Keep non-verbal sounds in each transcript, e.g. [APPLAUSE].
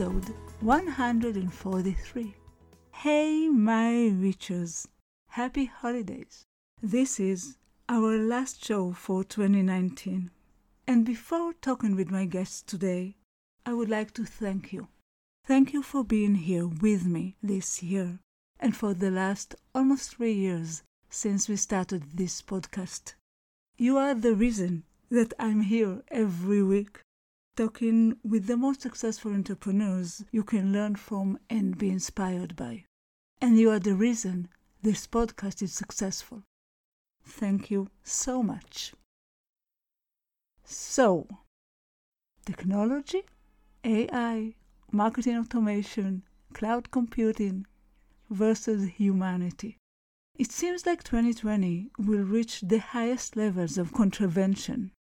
Episode 143. Hey, my Richers, happy holidays. This is our last show for 2019. And before talking with my guests today, I would like to thank you. Thank you for being here with me this year and for the last almost three years since we started this podcast. You are the reason that I'm here every week talking with the most successful entrepreneurs you can learn from and be inspired by. And you are the reason this podcast is successful. Thank you so much. So, technology, AI, marketing automation, cloud computing versus humanity. It seems like 2020 will reach the highest levels of contravention.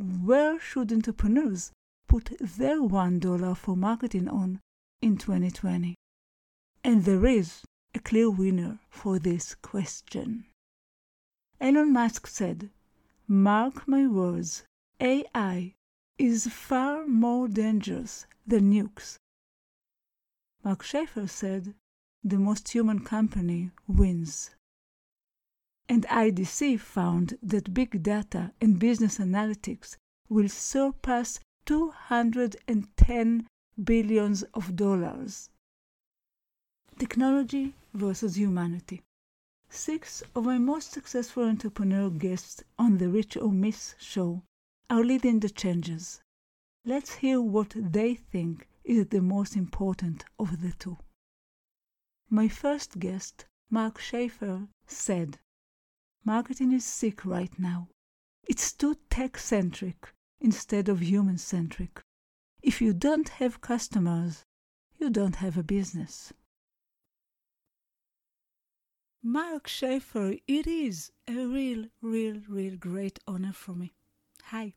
Where should entrepreneurs put their $1 for marketing on in 2020? And there is a clear winner for this question. Elon Musk said, Mark my words, AI is far more dangerous than nukes. Mark Schaefer said, the most human company wins. And IDC found that big data and business analytics will surpass 210 billions of dollars. Technology versus humanity. Six of my most successful entrepreneur guests on the Rich or Miss show are leading the changes. Let's hear what they think is the most important of the two. My first guest, Mark Schaefer, said, Marketing is sick right now. It's too tech centric instead of human centric. If you don't have customers, you don't have a business. Mark Schaefer, it is a real, real, real great honor for me. Hi.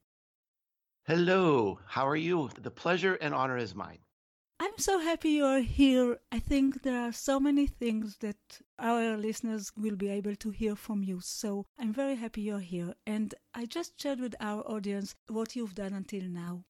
Hello, how are you? The pleasure and honor is mine. I'm so happy you're here. I think there are so many things that our listeners will be able to hear from you. So I'm very happy you're here. And I just shared with our audience what you've done until now.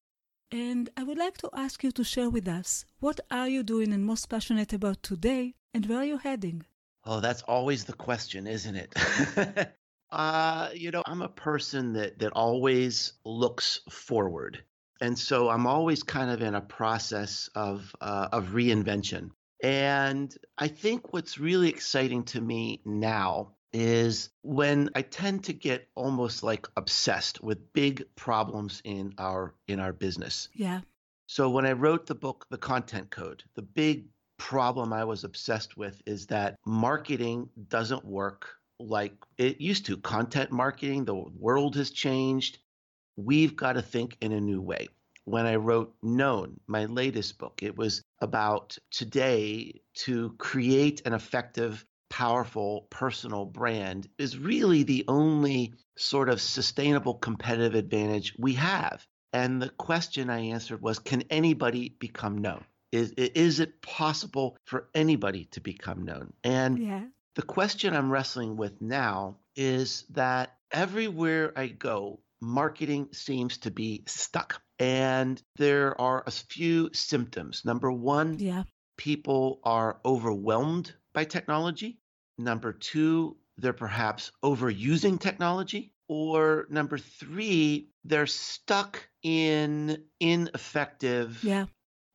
And I would like to ask you to share with us what are you doing and most passionate about today and where are you heading? Oh, that's always the question, isn't it? [LAUGHS] uh, you know, I'm a person that that always looks forward. And so I'm always kind of in a process of uh, of reinvention. And I think what's really exciting to me now is when I tend to get almost like obsessed with big problems in our in our business. Yeah. So when I wrote the book The Content Code, the big problem I was obsessed with is that marketing doesn't work like it used to. Content marketing, the world has changed. We've got to think in a new way. When I wrote Known, my latest book, it was about today to create an effective, powerful personal brand is really the only sort of sustainable competitive advantage we have. And the question I answered was can anybody become known? Is, is it possible for anybody to become known? And Yeah. the question I'm wrestling with now is that everywhere I go, marketing seems to be stuck. And there are a few symptoms. Number one, Yeah. people are overwhelmed by technology. Number two, they're perhaps overusing technology. Or number three, they're stuck in ineffective Yeah.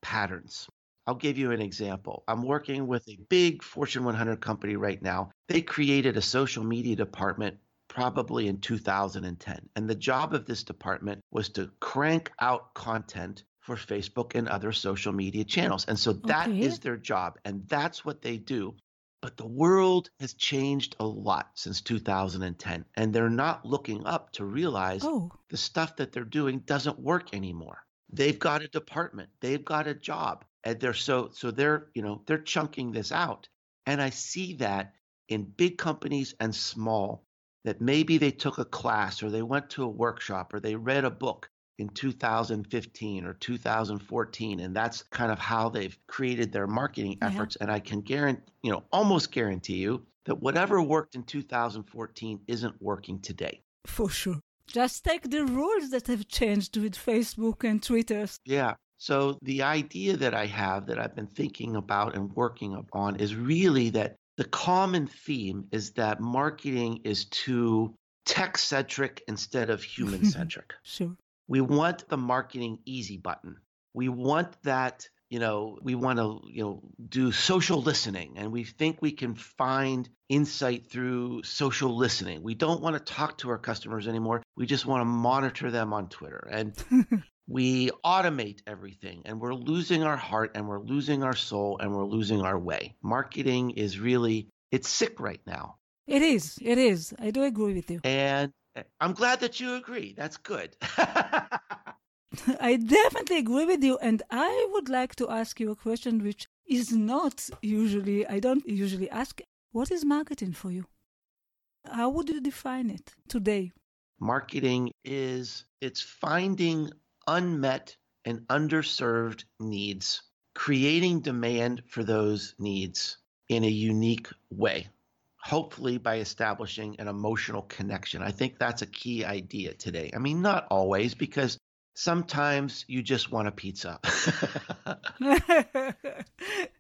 patterns. I'll give you an example. I'm working with a big Fortune 100 company right now. They created a social media department probably in 2010. And the job of this department was to crank out content for Facebook and other social media channels. And so that is Okay. their job, and that's what they do. But the world has changed a lot since 2010, and they're not looking up to realize Oh, the stuff that they're doing doesn't work anymore. they've got a department, they've got a job, and they're so so they're you know they're chunking this out, and I see that in big companies and small that maybe they took a class or they went to a workshop or they read a book in 2015 or 2014 and that's kind of how they've created their marketing efforts yeah. and i can guarantee you know almost guarantee you that whatever worked in 2014 isn't working today. For sure. Just take the rules that have changed with facebook and twitter. Yeah. So the idea that i have that i've been thinking about and working on is really that the common theme is that marketing is too tech centric instead of human centric. [LAUGHS] sure. We want the marketing easy button. We want that, you know, we want to, you know, do social listening and we think we can find insight through social listening. We don't want to talk to our customers anymore. We just want to monitor them on Twitter. And [LAUGHS] we automate everything and we're losing our heart and we're losing our soul and we're losing our way. Marketing is really, it's sick right now. It is. It is. I do agree with you. And eh, I'm glad that you agree. That's good. [LAUGHS] I definitely agree with you. And I would like to ask you a question which is not usually, I don't usually ask. What is marketing for you? How would you define it today? Marketing is it's finding unmet and underserved needs, creating demand for those needs in a unique way, hopefully by establishing an emotional connection. I think that's a key idea today. I mean, not always, because sometimes you just want a pizza. [LAUGHS]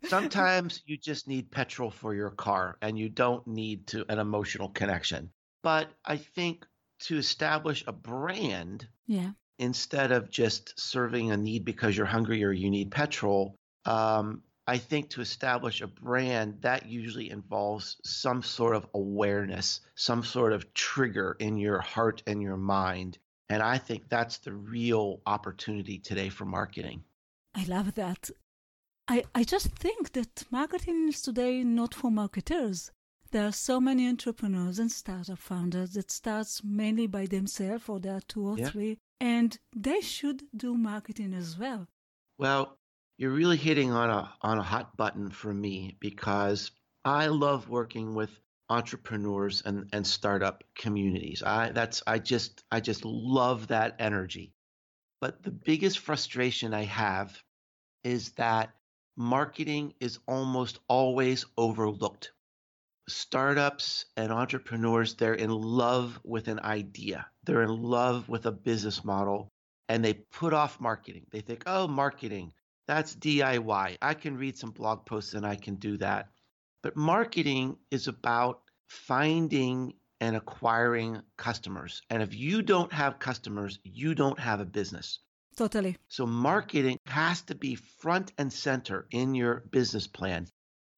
sometimes you just need petrol for your car and you don't need to an emotional connection. But I think to establish a brand yeah instead of just serving a need because you're hungry or you need petrol, um, I think to establish a brand, that usually involves some sort of awareness, some sort of trigger in your heart and your mind. And I think that's the real opportunity today for marketing. I love that. I, I just think that marketing is today not for marketers. There are so many entrepreneurs and startup founders that starts mainly by themselves or there are two or yeah. three and they should do marketing as well. Well, you're really hitting on a on a hot button for me because I love working with entrepreneurs and, and startup communities. I that's I just I just love that energy. But the biggest frustration I have is that marketing is almost always overlooked startups and entrepreneurs, they're in love with an idea, they're in love with a business model, and they put off marketing. They think, oh, marketing, that's DIY. I can read some blog posts and I can do that. But marketing is about finding and acquiring customers. And if you don't have customers, you don't have a business. Totally. So marketing has to be front and center in your business plan.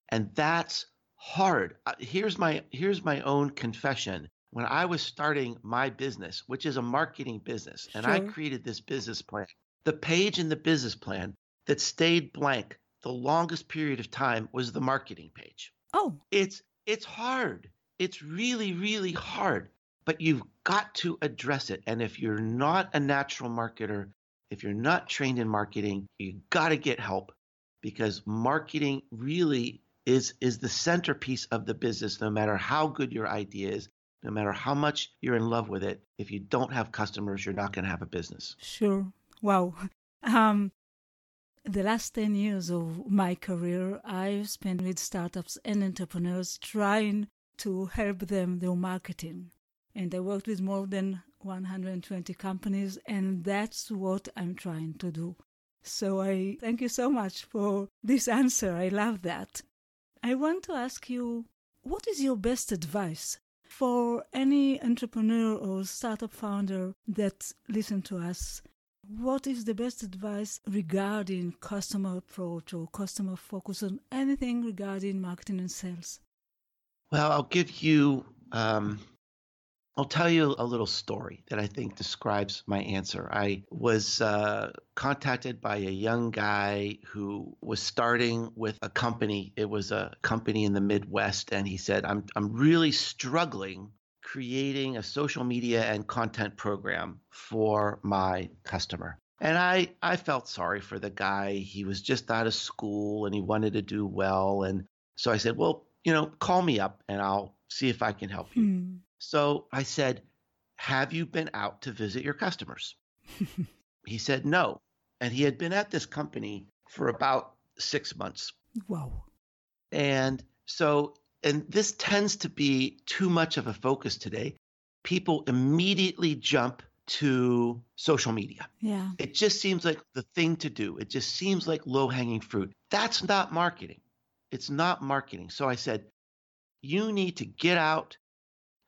And that's hard. Uh, here's my here's my own confession. When I was starting my business, which is a marketing business, and I created this business plan, the page in the business plan that stayed blank the longest period of time was the marketing page. Oh. It's it's hard. It's really really hard, but you've got to address it. And if you're not a natural marketer, if you're not trained in marketing, you got to get help because marketing really is is the centerpiece of the business no matter how good your idea is no matter how much you're in love with it if you don't have customers you're not going to have a business. Sure. Wow. [LAUGHS] Um the last 10 years of my career i've spent with startups and entrepreneurs trying to help them do marketing. And i worked with more than 120 companies and that's what i'm trying to do. So i thank you so much for this answer. I love that I want to ask you what is your best advice for any entrepreneur or startup founder that listen to us? What is the best advice regarding customer approach or customer focus on anything regarding marketing and sales? Well, I'll give you um, I'll tell you a little story that I think describes my answer. I was uh, contacted by a young guy who was starting with a company. It was a company in the Midwest, and he said, "I'm I'm really struggling creating a social media and content program for my customer." And I, I felt sorry for the guy. He was just out of school and he wanted to do well. And so I said, Well, you know, call me up and I'll see if I can help you. Hmm. So I said, Have you been out to visit your customers? [LAUGHS] he said, No. And he had been at this company for about six months. Wow. And so, and this tends to be too much of a focus today. People immediately jump to social media. Yeah. It just seems like the thing to do. It just seems like low hanging fruit. That's not marketing. It's not marketing. So I said, You need to get out.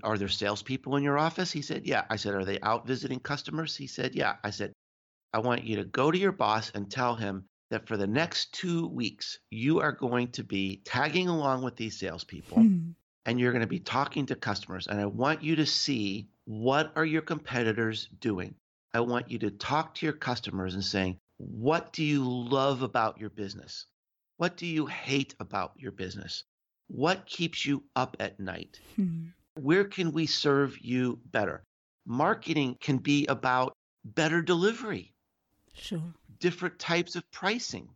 Are there salespeople in your office? He said, Yeah. I said, Are they out visiting customers? He said, Yeah. I said, I want you to go to your boss and tell him that for the next two weeks, you are going to be tagging along with these salespeople Hmm. and you're going to be talking to customers. And I want you to see what are your competitors doing. I want you to talk to your customers and saying, what do you love about your business? What do you hate about your business? What keeps you up at night? Hmm. Where can we serve you better? Marketing can be about better delivery, Sure. different types of pricing,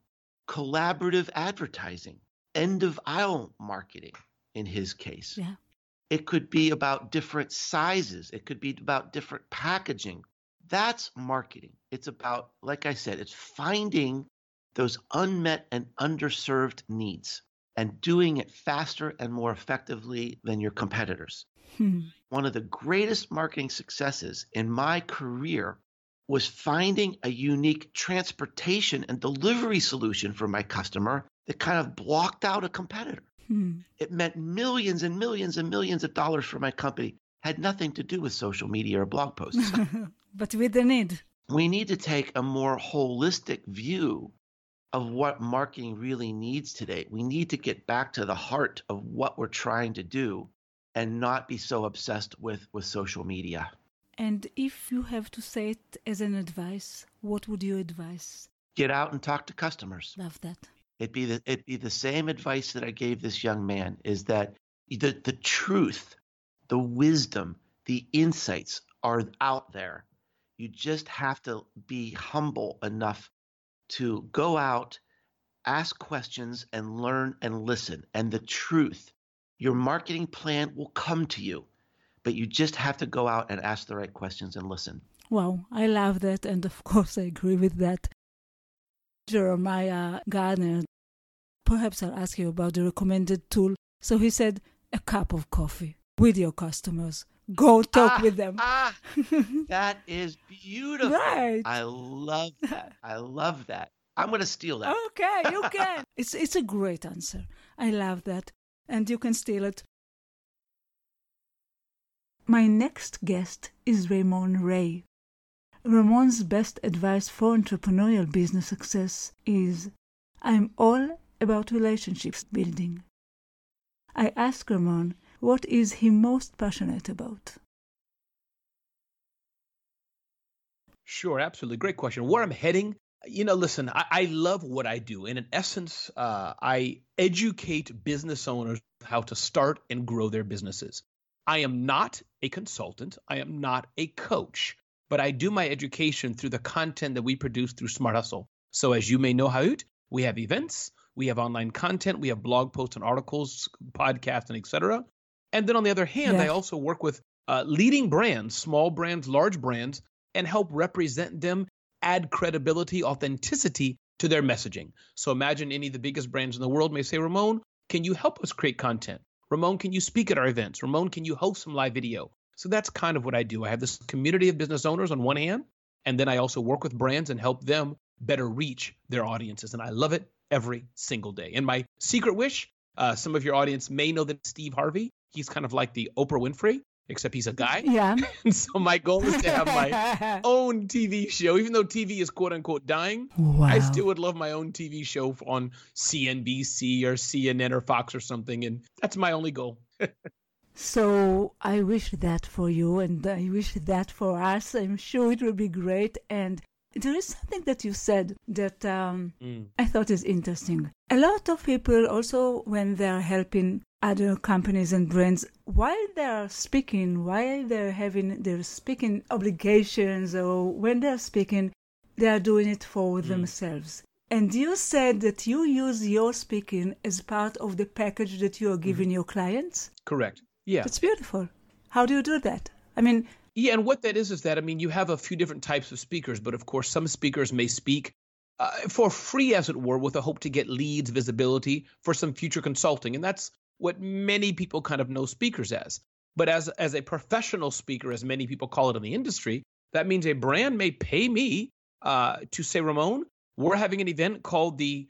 collaborative advertising, end of aisle marketing in his case. Yeah. It could be about different sizes. It could be about different packaging. That's marketing. It's about, like I said, it's finding those unmet and underserved needs and doing it faster and more effectively than your competitors. Hmm. One of the greatest marketing successes in my career was finding a unique transportation and delivery solution for my customer that kind of blocked out a competitor. Hmm. It meant millions and millions and millions of dollars for my company. Had nothing to do with social media or blog posts. [LAUGHS] but with the need. we need to take a more holistic view of what marketing really needs today. We need to get back to the heart of what we're trying to do and not be so obsessed with, with social media. And if you have to say it as an advice, what would you advise? Get out and talk to customers. Love that. It'd be the it'd be the same advice that I gave this young man is that the the truth, the wisdom, the insights are out there. You just have to be humble enough to go out, ask questions and learn and listen. And the truth, your marketing plan will come to you. But you just have to go out and ask the right questions and listen. Wow, I love that. And of course, I agree with that. Jeremiah Gardner, perhaps I'll ask you about the recommended tool. So he said, a cup of coffee with your customers. Go talk Ah, with them. Ah, [LAUGHS] that is beautiful. Right. I love that. I love that. I'm going to steal that. Okay, you [LAUGHS] can. it's it's a great answer. I love that. And you can steal it. My next guest is Ramon Ray. Ramon's best advice for entrepreneurial business success is I'm all about relationships building. I ask Ramon what is he most passionate about. Sure, absolutely. Great question. Where I'm heading, you know, listen, I, I love what I do. And in essence, uh, I educate business owners how to start and grow their businesses. I am not a consultant, I am not a coach, but I do my education through the content that we produce through Smart Hustle. So, as you may know, Hayut, we have events, we have online content, we have blog posts and articles, podcasts, and etc. And then on the other hand, Yeah. I also work with uh, leading brands, small brands, large brands, and help represent them, add credibility, authenticity to their messaging. So imagine any of the biggest brands in the world may say, Ramon, can you help us create content? Ramon, can you speak at our events? Ramon, can you host some live video? So that's kind of what I do. I have this community of business owners on one hand, and then I also work with brands and help them better reach their audiences. And I love it every single day. And my secret wish, uh, some of your audience may know that Steve Harvey, he's kind of like the Oprah Winfrey, except he's a guy. Yeah. [LAUGHS] And so my goal is to have my [LAUGHS] own TV show, even though TV is quote unquote dying. wow. I still would love my own TV show on CNBC or CNN or Fox or something. And that's my only goal. So I wish that for you, and I wish that for us. I'm sure it will be great. And there is something that you said that um, Mm. I thought is interesting. A lot of people also, when they're helping other companies and brands, while they're speaking, while they're having their speaking obligations, or when they're speaking, they are doing it for mm. themselves. And you said that you use your speaking as part of the package that you are giving mm-hmm. your clients? Correct. Yeah. That's beautiful. How do you do that? I mean, yeah, and what that is is that I mean, you have a few different types of speakers, but of course, some speakers may speak uh, for free, as it were, with a hope to get leads, visibility for some future consulting, and that's what many people kind of know speakers as. But as as a professional speaker, as many people call it in the industry, that means a brand may pay me uh, to say, Ramon, we're having an event called the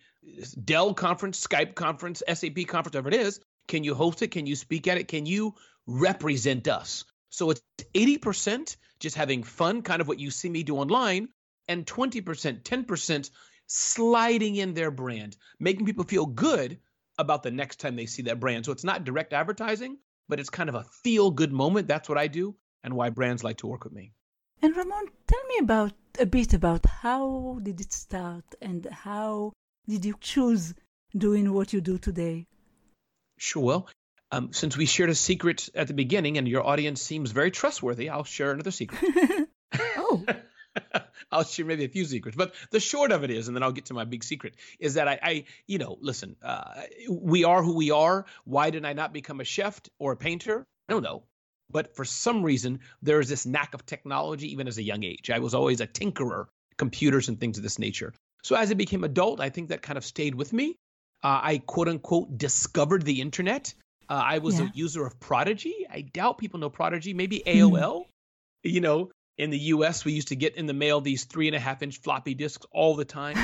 Dell conference, Skype conference, SAP conference, whatever it is. Can you host it? Can you speak at it? Can you represent us? So it's 80% just having fun, kind of what you see me do online, and 20%, 10% sliding in their brand, making people feel good about the next time they see that brand. So it's not direct advertising, but it's kind of a feel good moment. That's what I do and why brands like to work with me. And Ramon, tell me about a bit about how did it start and how did you choose doing what you do today? Sure. Well, um, since we shared a secret at the beginning and your audience seems very trustworthy, I'll share another secret. [LAUGHS] oh. [LAUGHS] [LAUGHS] I'll share maybe a few secrets, but the short of it is, and then I'll get to my big secret, is that I, I you know, listen, uh, we are who we are. Why did I not become a chef or a painter? I don't know. But for some reason, there is this knack of technology, even as a young age. I was always a tinkerer, computers and things of this nature. So as I became adult, I think that kind of stayed with me. Uh, I quote unquote discovered the internet. Uh, I was yeah. a user of Prodigy. I doubt people know Prodigy. Maybe AOL. you know, in the US, we used to get in the mail these three and a half inch floppy disks all the time.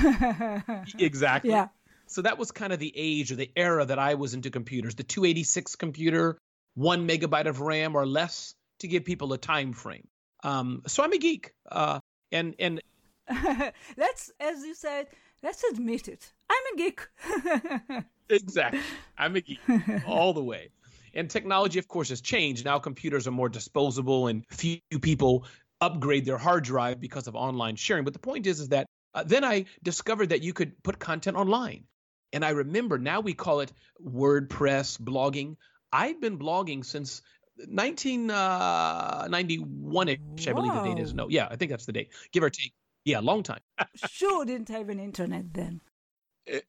[LAUGHS] exactly. Yeah. So that was kind of the age or the era that I was into computers. The 286 computer, one megabyte of RAM or less to give people a time frame. Um, so I'm a geek, uh, and and [LAUGHS] let's, as you said, let's admit it. I'm a geek. [LAUGHS] exactly, I'm a geek all the way. And technology, of course, has changed. Now computers are more disposable, and few people upgrade their hard drive because of online sharing. But the point is, is that uh, then I discovered that you could put content online. And I remember now we call it WordPress blogging. I've been blogging since 1991 ish, I believe the date is. No, yeah, I think that's the date, give or take. Yeah, long time. [LAUGHS] sure, didn't have an internet then.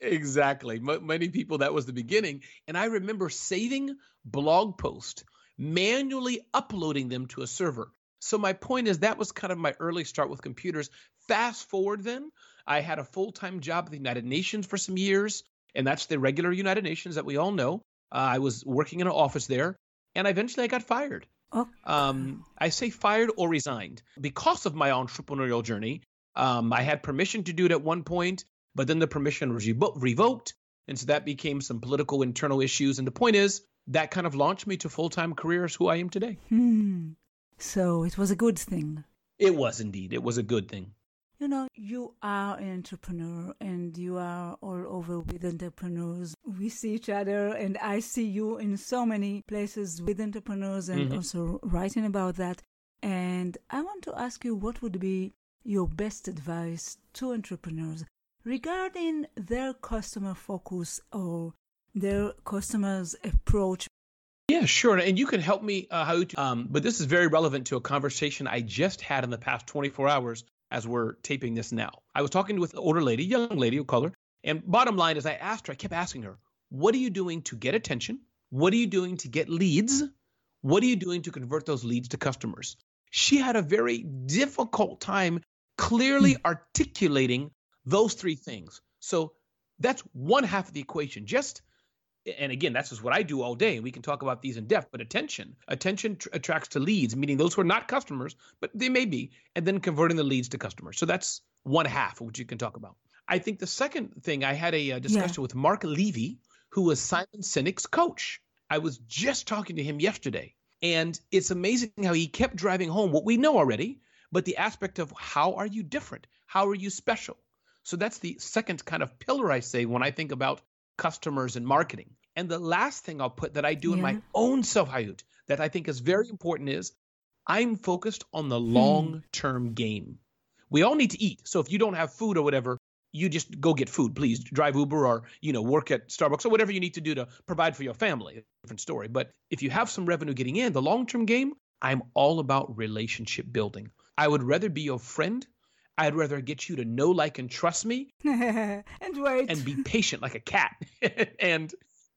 Exactly. M- many people, that was the beginning. And I remember saving blog posts, manually uploading them to a server. So my point is that was kind of my early start with computers. Fast forward then, I had a full-time job at the United Nations for some years, and that's the regular United Nations that we all know. Uh, I was working in an office there, and eventually I got fired. Oh. Um, I say fired or resigned because of my entrepreneurial journey. Um, I had permission to do it at one point, but then the permission was revo- revoked, and so that became some political internal issues. And the point is, that kind of launched me to full time career as who I am today. Hmm. So it was a good thing. It was indeed. It was a good thing. You know, you are an entrepreneur and you are all over with entrepreneurs. We see each other, and I see you in so many places with entrepreneurs and mm-hmm. also writing about that. And I want to ask you what would be your best advice to entrepreneurs regarding their customer focus or their customers' approach yeah, sure. And you can help me, uh, how to, um, but this is very relevant to a conversation I just had in the past 24 hours as we're taping this now. I was talking with an older lady, young lady, of color. And bottom line is, I asked her, I kept asking her, what are you doing to get attention? What are you doing to get leads? What are you doing to convert those leads to customers? She had a very difficult time clearly hmm. articulating those three things. So that's one half of the equation. Just and again, that's just what I do all day. We can talk about these in depth, but attention, attention tr- attracts to leads, meaning those who are not customers, but they may be, and then converting the leads to customers. So that's one half of what you can talk about. I think the second thing, I had a, a uh, discussion yeah. with Mark Levy, who was Simon Sinek's coach. I was just talking to him yesterday, and it's amazing how he kept driving home what we know already, but the aspect of how are you different? How are you special? So that's the second kind of pillar I say when I think about customers and marketing. And the last thing I'll put that I do yeah. in my own self hayut that I think is very important is I'm focused on the hmm. long term game. We all need to eat. So if you don't have food or whatever, you just go get food, please. Drive Uber or, you know, work at Starbucks or whatever you need to do to provide for your family. Different story. But if you have some revenue getting in, the long term game, I'm all about relationship building. I would rather be your friend. I'd rather get you to know, like, and trust me, [LAUGHS] and wait, and be patient like a cat, [LAUGHS] and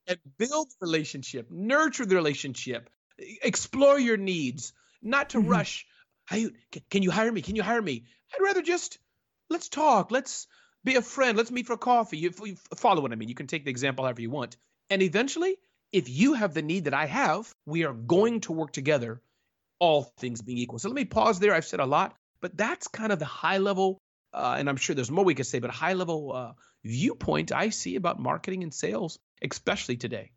and build the relationship, nurture the relationship, explore your needs, not to mm-hmm. rush. Hey, can you hire me? Can you hire me? I'd rather just let's talk. Let's be a friend. Let's meet for coffee. You, you follow what I mean. You can take the example however you want. And eventually, if you have the need that I have, we are going to work together, all things being equal. So let me pause there. I've said a lot, but that's kind of the high level, uh, and I'm sure there's more we could say, but high level uh, viewpoint I see about marketing and sales, especially today.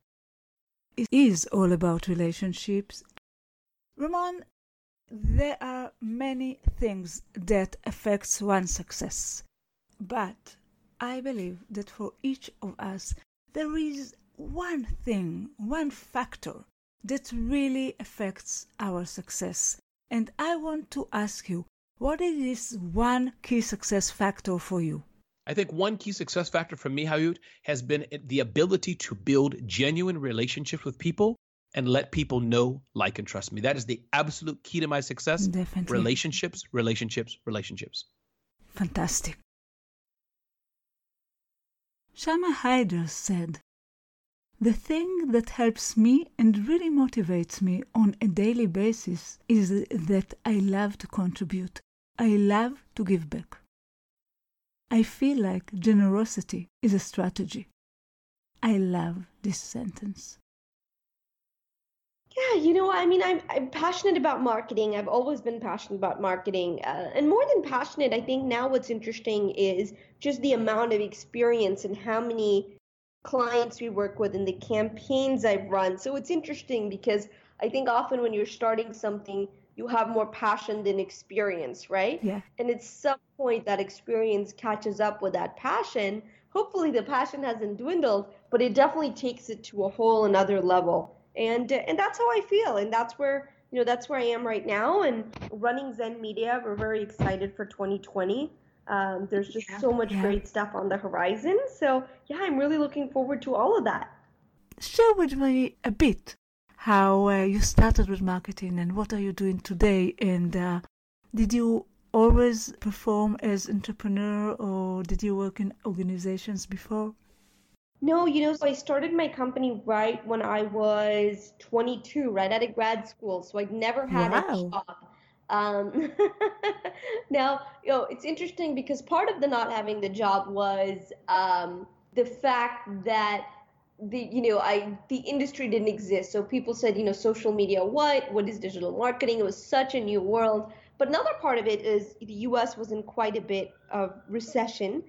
It is all about relationships. Ramon, there are many things that affects one's success. But I believe that for each of us there is one thing, one factor that really affects our success. And I want to ask you, what is this one key success factor for you? I think one key success factor for me, Hayut, has been the ability to build genuine relationships with people and let people know, like, and trust me. That is the absolute key to my success. Definitely. Relationships, relationships, relationships. Fantastic. Shama Hyder said, The thing that helps me and really motivates me on a daily basis is that I love to contribute. I love to give back. I feel like generosity is a strategy. I love this sentence. Yeah, you know, I mean, I'm, I'm passionate about marketing. I've always been passionate about marketing. Uh, and more than passionate, I think now what's interesting is just the amount of experience and how many clients we work with and the campaigns I've run. So it's interesting because I think often when you're starting something, you have more passion than experience, right? Yeah. And at some point, that experience catches up with that passion. Hopefully, the passion hasn't dwindled, but it definitely takes it to a whole another level and and that's how I feel, and that's where you know that's where I am right now. And running Zen Media, we're very excited for 2020. Um, there's just yeah, so much yeah. great stuff on the horizon. So yeah, I'm really looking forward to all of that. Share with me a bit how uh, you started with marketing and what are you doing today, and uh, did you always perform as entrepreneur or did you work in organizations before? No, you know, so I started my company right when I was 22, right out of grad school. So I'd never had wow. a job. Um, [LAUGHS] now, you know, it's interesting because part of the not having the job was um, the fact that the you know I the industry didn't exist. So people said, you know, social media, what? What is digital marketing? It was such a new world. But another part of it is the U.S. was in quite a bit of recession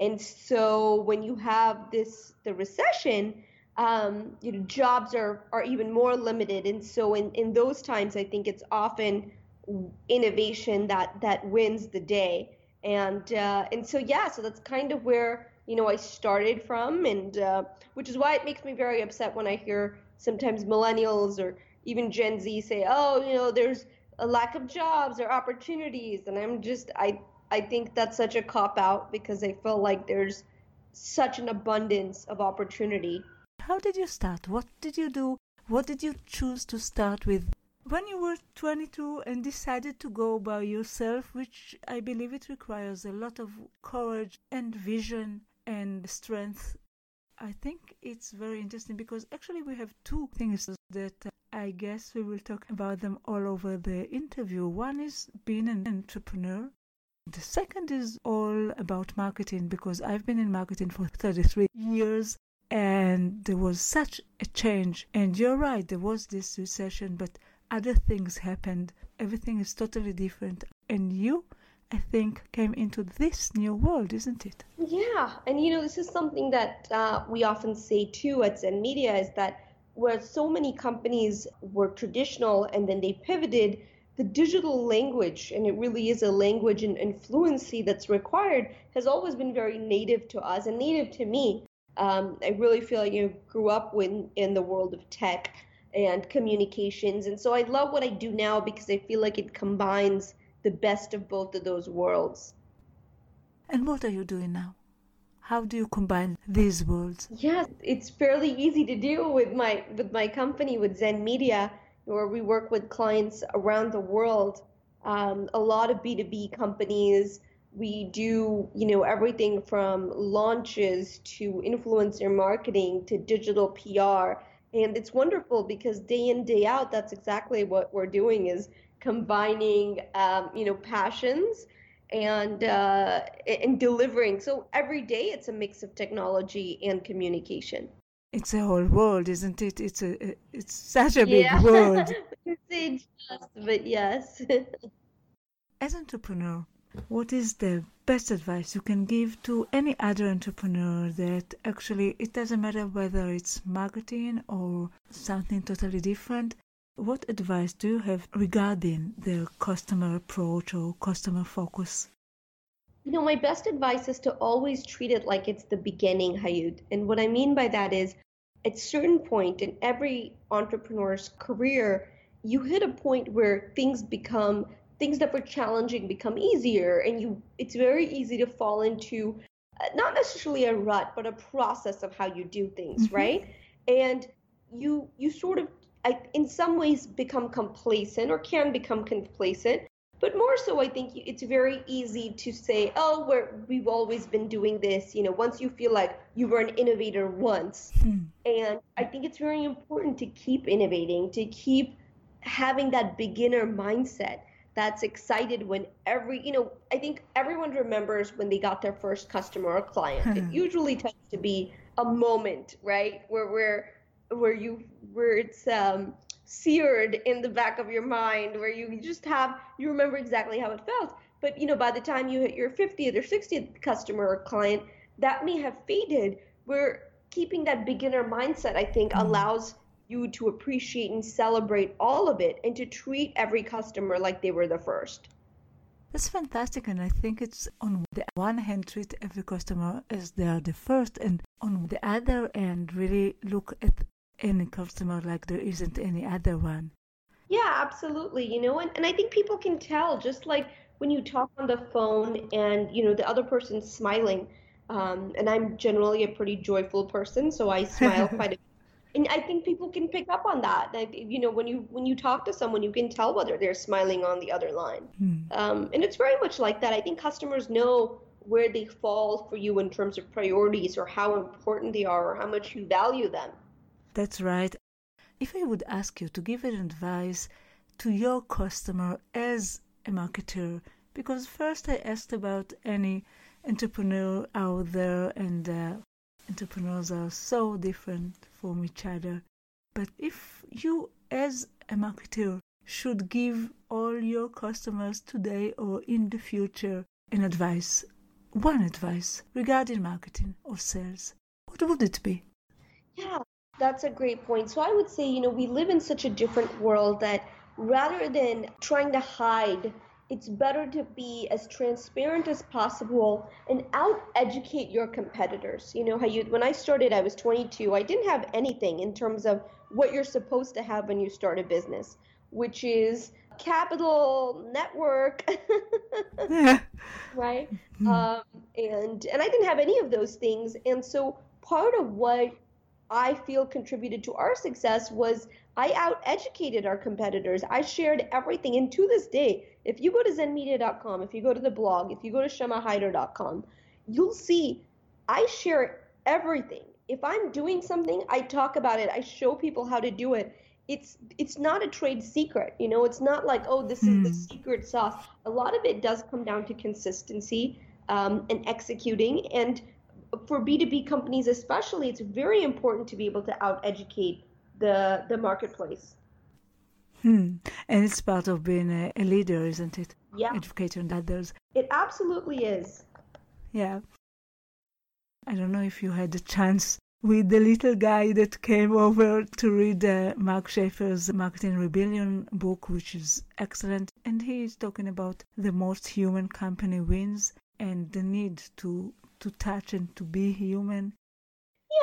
and so when you have this the recession, um, you know jobs are are even more limited. And so in in those times, I think it's often innovation that that wins the day. And uh, and so yeah, so that's kind of where you know I started from, and uh, which is why it makes me very upset when I hear sometimes millennials or even Gen Z say, oh, you know, there's a lack of jobs or opportunities, and I'm just I I think that's such a cop out because I feel like there's such an abundance of opportunity. How did you start? What did you do? What did you choose to start with? When you were 22 and decided to go by yourself, which I believe it requires a lot of courage and vision and strength, I think it's very interesting because actually we have two things that I guess we will talk about them all over the interview. One is being an entrepreneur the second is all about marketing because I've been in marketing for 33 years and there was such a change. And you're right, there was this recession, but other things happened. Everything is totally different. And you, I think, came into this new world, isn't it? Yeah. And you know, this is something that uh, we often say too at Zen Media is that where so many companies were traditional and then they pivoted the digital language, and it really is a language and, and fluency that's required, has always been very native to us and native to me. Um, I really feel like you know, grew up in, in the world of tech and communications. And so I love what I do now because I feel like it combines the best of both of those worlds. And what are you doing now? How do you combine these worlds? Yes, it's fairly easy to do with my with my company with Zen Media where we work with clients around the world, um, a lot of B2B companies We do, you know, everything from launches to influencer marketing to digital PR. And it's wonderful because day in, day out, that's exactly what we're doing is combining, um, you know, passions and uh, and delivering. So every day it's a mix of technology and communication. It's a whole world, isn't it? It's a it's such a big yeah. world. [LAUGHS] say just, but yes. [LAUGHS] As an entrepreneur, what is the best advice you can give to any other entrepreneur that actually it doesn't matter whether it's marketing or something totally different? What advice do you have regarding the customer approach or customer focus? You know, my best advice is to always treat it like it's the beginning, Hayut. And what I mean by that is, at a certain point in every entrepreneur's career, you hit a point where things become things that were challenging become easier and you it's very easy to fall into uh, not necessarily a rut but a process of how you do things mm-hmm. right and you you sort of I, in some ways become complacent or can become complacent. But more so i think it's very easy to say oh we're, we've always been doing this you know once you feel like you were an innovator once. Hmm. and i think it's very important to keep innovating to keep having that beginner mindset that's excited when every you know i think everyone remembers when they got their first customer or client. It usually tends to be a moment right where where where you where it's um seared in the back of your mind where you just have you remember exactly how it felt but you know by the time you hit your 50th or 60th customer or client that may have faded where keeping that beginner mindset i think mm. allows you to appreciate and celebrate all of it and to treat every customer like they were the first. That's fantastic, and I think it's on the one hand treat every customer as they are the first, and on the other end really look at any customer like there isn't any other one. Yeah, absolutely. You know, and, and I think people can tell just like when you talk on the phone and you know the other person's smiling. Um, and I'm generally a pretty joyful person, so I smile [LAUGHS] quite a bit. and I think people can pick up on that. Like, you know, when you when you talk to someone, you can tell whether they're smiling on the other line. Hmm. Um, and it's very much like that. I think customers know where they fall for you in terms of priorities or how important they are or how much you value them. That's right. If I would ask you to give an advice to your customer as a marketer, because first I asked about any entrepreneur out there and uh, entrepreneurs are so different from each other. But if you, as a marketer, should give all your customers today or in the future an advice, one advice regarding marketing or sales, what would it be? Yeah, that's a great point. So I would say, you know, we live in such a different world that rather than trying to hide it's better to be as transparent as possible and out educate your competitors. You know how you when I started I was 22. I didn't have anything in terms of what you're supposed to have when you start a business, which is capital, network, [LAUGHS] [LAUGHS] right? Um, and and I didn't have any of those things, and so part of what I feel contributed to our success was I out educated our competitors. I shared everything. And to this day, if you go to zenmedia.com, if you go to the blog, if you go to shamahyder.com, you'll see I share everything. If I'm doing something, I talk about it. I show people how to do it. It's it's not a trade secret, you know. It's not like oh, this is the hmm. secret sauce. A lot of it does come down to consistency um, and executing. And for B2B companies, especially, it's very important to be able to out educate the the marketplace. Hmm. And it's part of being a, a leader, isn't it? Yeah. Educating others. It absolutely is. Yeah. I don't know if you had a chance with the little guy that came over to read uh, Mark Schaefer's Marketing Rebellion book, which is excellent. And he is talking about the most human company wins and the need to, to touch and to be human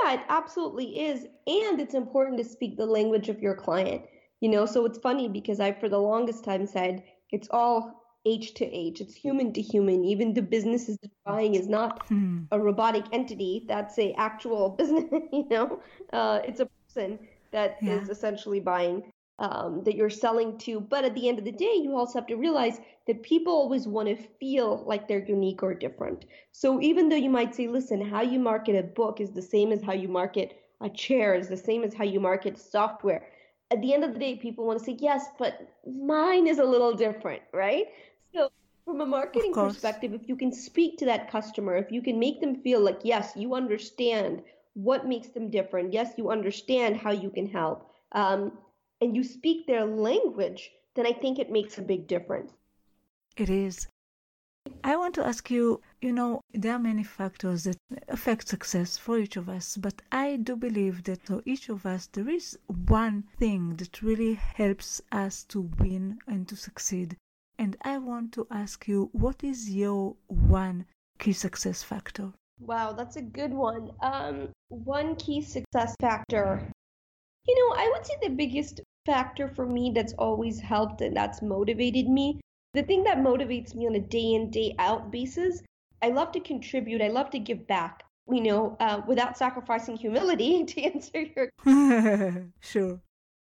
yeah, it absolutely is. And it's important to speak the language of your client. You know, so it's funny because I, for the longest time, said it's all H to H. It's human to human. Even the businesses that buying is not hmm. a robotic entity. That's a actual [LAUGHS] business. You know, uh, it's a person that yeah. is essentially buying. Um, that you're selling to. But at the end of the day, you also have to realize that people always want to feel like they're unique or different. So even though you might say, listen, how you market a book is the same as how you market a chair, is the same as how you market software. At the end of the day, people want to say, yes, but mine is a little different, right? So from a marketing perspective, if you can speak to that customer, if you can make them feel like, yes, you understand what makes them different, yes, you understand how you can help, um, and you speak their language, then I think it makes a big difference. It is. I want to ask you you know, there are many factors that affect success for each of us, but I do believe that for each of us, there is one thing that really helps us to win and to succeed. And I want to ask you, what is your one key success factor? Wow, that's a good one. Um, one key success factor. You know, I would say the biggest factor for me that's always helped and that's motivated me. The thing that motivates me on a day in, day out basis, I love to contribute, I love to give back, you know, uh, without sacrificing humility [LAUGHS] to answer your [LAUGHS] sure.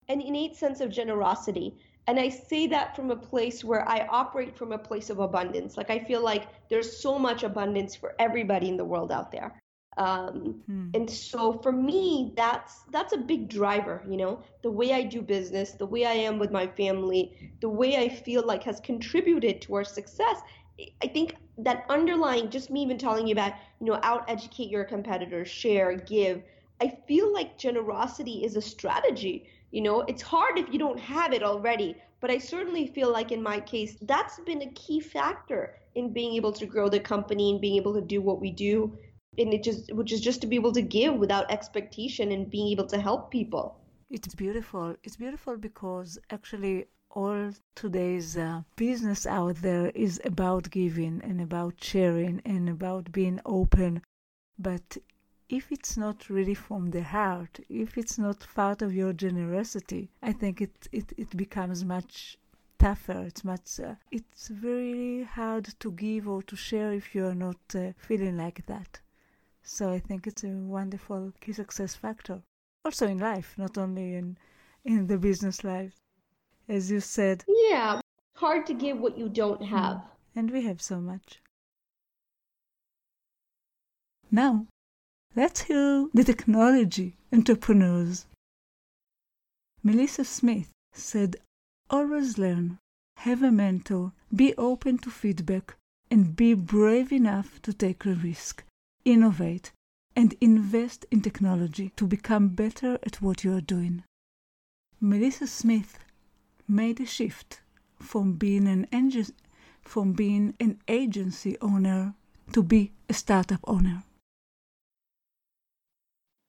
An innate sense of generosity. And I say that from a place where I operate from a place of abundance. Like I feel like there's so much abundance for everybody in the world out there. Um, hmm. And so for me, that's that's a big driver. You know, the way I do business, the way I am with my family, the way I feel like has contributed to our success. I think that underlying, just me even telling you about, you know, out educate your competitors, share, give. I feel like generosity is a strategy you know, it's hard if you don't have it already, but I certainly feel like in my case, that's been a key factor in being able to grow the company and being able to do what we do. And it just, which is just to be able to give without expectation and being able to help people. It's beautiful. It's beautiful because actually all today's uh, business out there is about giving and about sharing and about being open. But if it's not really from the heart, if it's not part of your generosity, I think it, it, it becomes much tougher. It's much, uh, it's very hard to give or to share if you're not uh, feeling like that. So I think it's a wonderful key success factor. Also in life, not only in, in the business life. As you said. Yeah, hard to give what you don't mm. have. And we have so much. Now, Let's hear the technology entrepreneurs. Melissa Smith said, Always learn, have a mentor, be open to feedback, and be brave enough to take a risk, innovate, and invest in technology to become better at what you are doing. Melissa Smith made a shift from being an, from being an agency owner to be a startup owner.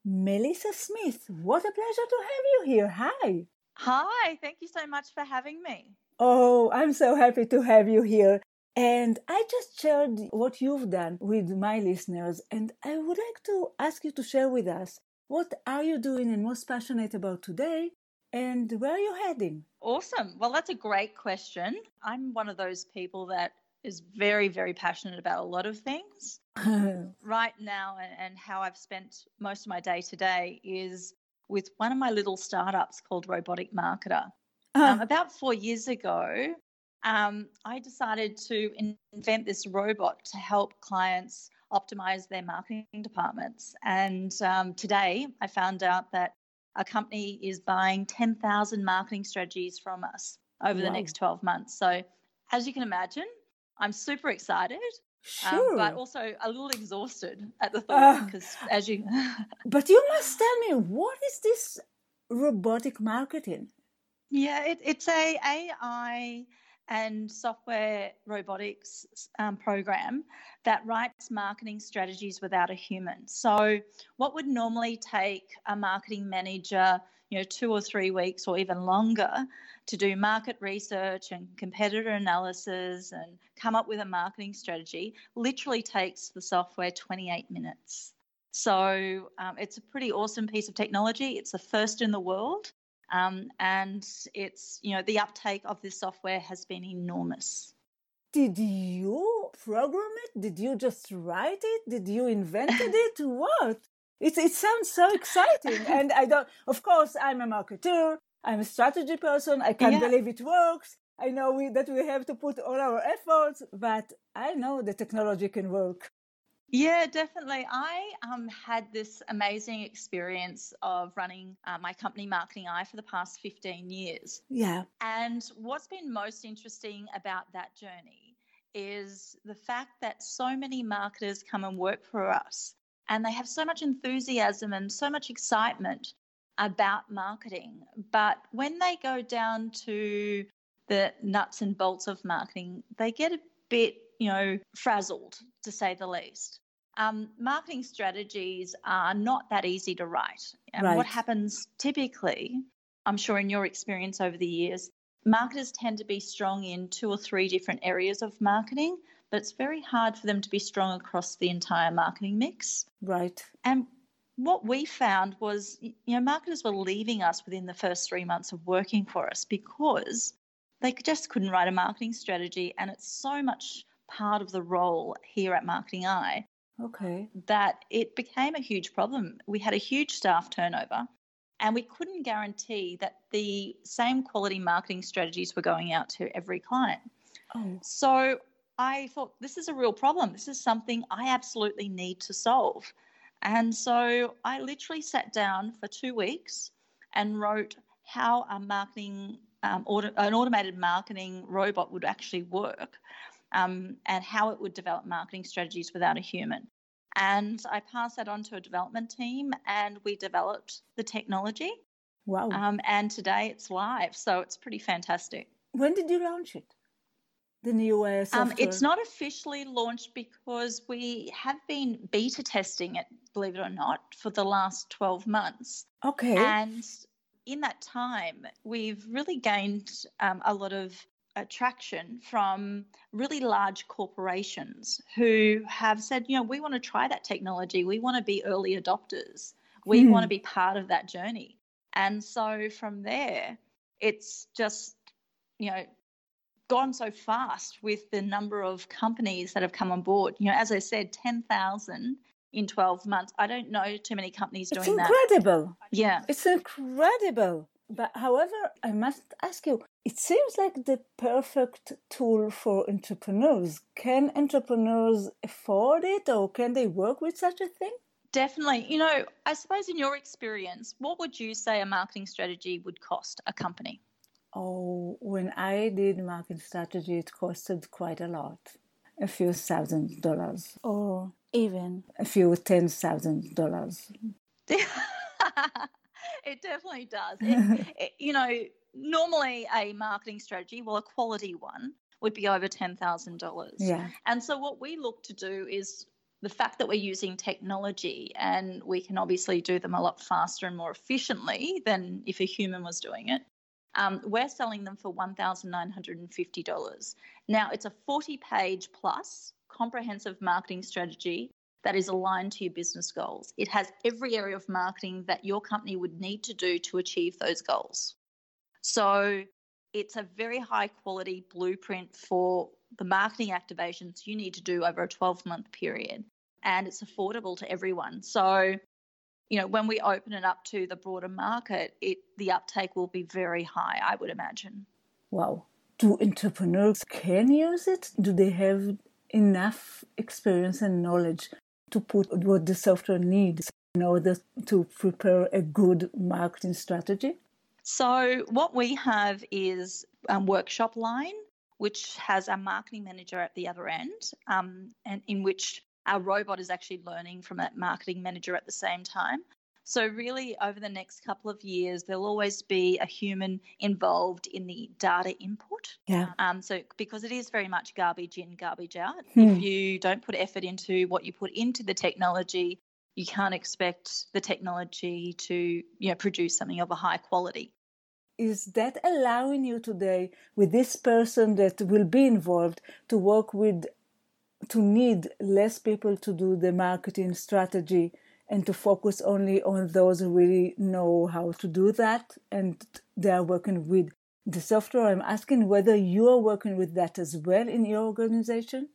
Melissa Smith, what a pleasure to have you here. Hi. Hi, thank you so much for having me. Oh, I'm so happy to have you here. And I just shared what you've done with my listeners, and I would like to ask you to share with us what are you doing and most passionate about today, and where are you heading? Awesome. Well, that's a great question. I'm one of those people that is very, very passionate about a lot of things. [LAUGHS] right now, and, and how I've spent most of my day today is with one of my little startups called Robotic Marketer. Um, about four years ago, um, I decided to invent this robot to help clients optimize their marketing departments. And um, today, I found out that a company is buying 10,000 marketing strategies from us over wow. the next 12 months. So, as you can imagine, I'm super excited. Sure. Um, but also a little exhausted at the thought because uh, as you [LAUGHS] But you must tell me what is this robotic marketing? Yeah, it, it's a AI and software robotics um, program that writes marketing strategies without a human. So, what would normally take a marketing manager you know, two or three weeks or even longer to do market research and competitor analysis and come up with a marketing strategy literally takes the software 28 minutes. So um, it's a pretty awesome piece of technology. It's the first in the world. Um, and it's, you know, the uptake of this software has been enormous. Did you program it? Did you just write it? Did you invented [LAUGHS] it? what? It, it sounds so exciting. [LAUGHS] and I don't, of course, I'm a marketer. I'm a strategy person. I can't yeah. believe it works. I know we, that we have to put all our efforts, but I know the technology can work. Yeah, definitely. I um, had this amazing experience of running uh, my company Marketing Eye for the past 15 years. Yeah. And what's been most interesting about that journey is the fact that so many marketers come and work for us and they have so much enthusiasm and so much excitement about marketing. But when they go down to the nuts and bolts of marketing, they get a bit, you know, frazzled to say the least. Um, marketing strategies are not that easy to write. And right. what happens typically, I'm sure in your experience over the years, marketers tend to be strong in two or three different areas of marketing, but it's very hard for them to be strong across the entire marketing mix. Right. And what we found was, you know, marketers were leaving us within the first three months of working for us because they just couldn't write a marketing strategy. And it's so much part of the role here at Marketing Eye. Okay. That it became a huge problem. We had a huge staff turnover and we couldn't guarantee that the same quality marketing strategies were going out to every client. Oh. So I thought this is a real problem. This is something I absolutely need to solve. And so I literally sat down for two weeks and wrote how a marketing um, auto, an automated marketing robot would actually work um, and how it would develop marketing strategies without a human. And I passed that on to a development team and we developed the technology. Wow. Um, and today it's live. So it's pretty fantastic. When did you launch it? The new uh, software? Um, it's not officially launched because we have been beta testing it, believe it or not, for the last 12 months. Okay. And in that time, we've really gained um, a lot of attraction from really large corporations who have said, you know, we want to try that technology. We want to be early adopters. We mm. want to be part of that journey. And so from there, it's just, you know, gone so fast with the number of companies that have come on board. You know, as I said, 10,000 in 12 months. I don't know too many companies doing that. it's incredible. Yeah. It's incredible. But however, I must ask you, it seems like the perfect tool for entrepreneurs. Can entrepreneurs afford it or can they work with such a thing? Definitely. You know, I suppose in your experience, what would you say a marketing strategy would cost a company? Oh, when I did marketing strategy, it costed quite a lot. A few thousand dollars, or even a few ten thousand dollars. [LAUGHS] it definitely does. It, [LAUGHS] it, you know, normally a marketing strategy, well, a quality one, would be over $10,000. Yeah. And so what we look to do is the fact that we're using technology and we can obviously do them a lot faster and more efficiently than if a human was doing it. Um, we're selling them for $1,950. Now, it's a 40 page plus comprehensive marketing strategy that is aligned to your business goals. It has every area of marketing that your company would need to do to achieve those goals. So it's a very high quality blueprint for the marketing activations you need to do over a 12 month period. And it's affordable to everyone. So, you know, when we open it up to the broader market, it the uptake will be very high, I would imagine. Wow. Do entrepreneurs can use it? Do they have enough experience and knowledge to put what the software needs in order to prepare a good marketing strategy? So, what we have is a workshop line, which has a marketing manager at the other end, um, and in which our robot is actually learning from that marketing manager at the same time. So, really, over the next couple of years, there'll always be a human involved in the data input. Yeah. Um, so, because it is very much garbage in, garbage out. Hmm. If you don't put effort into what you put into the technology, you can't expect the technology to you know produce something of a high quality is that allowing you today with this person that will be involved to work with to need less people to do the marketing strategy and to focus only on those who really know how to do that and they are working with the software. I'm asking whether you are working with that as well in your organization.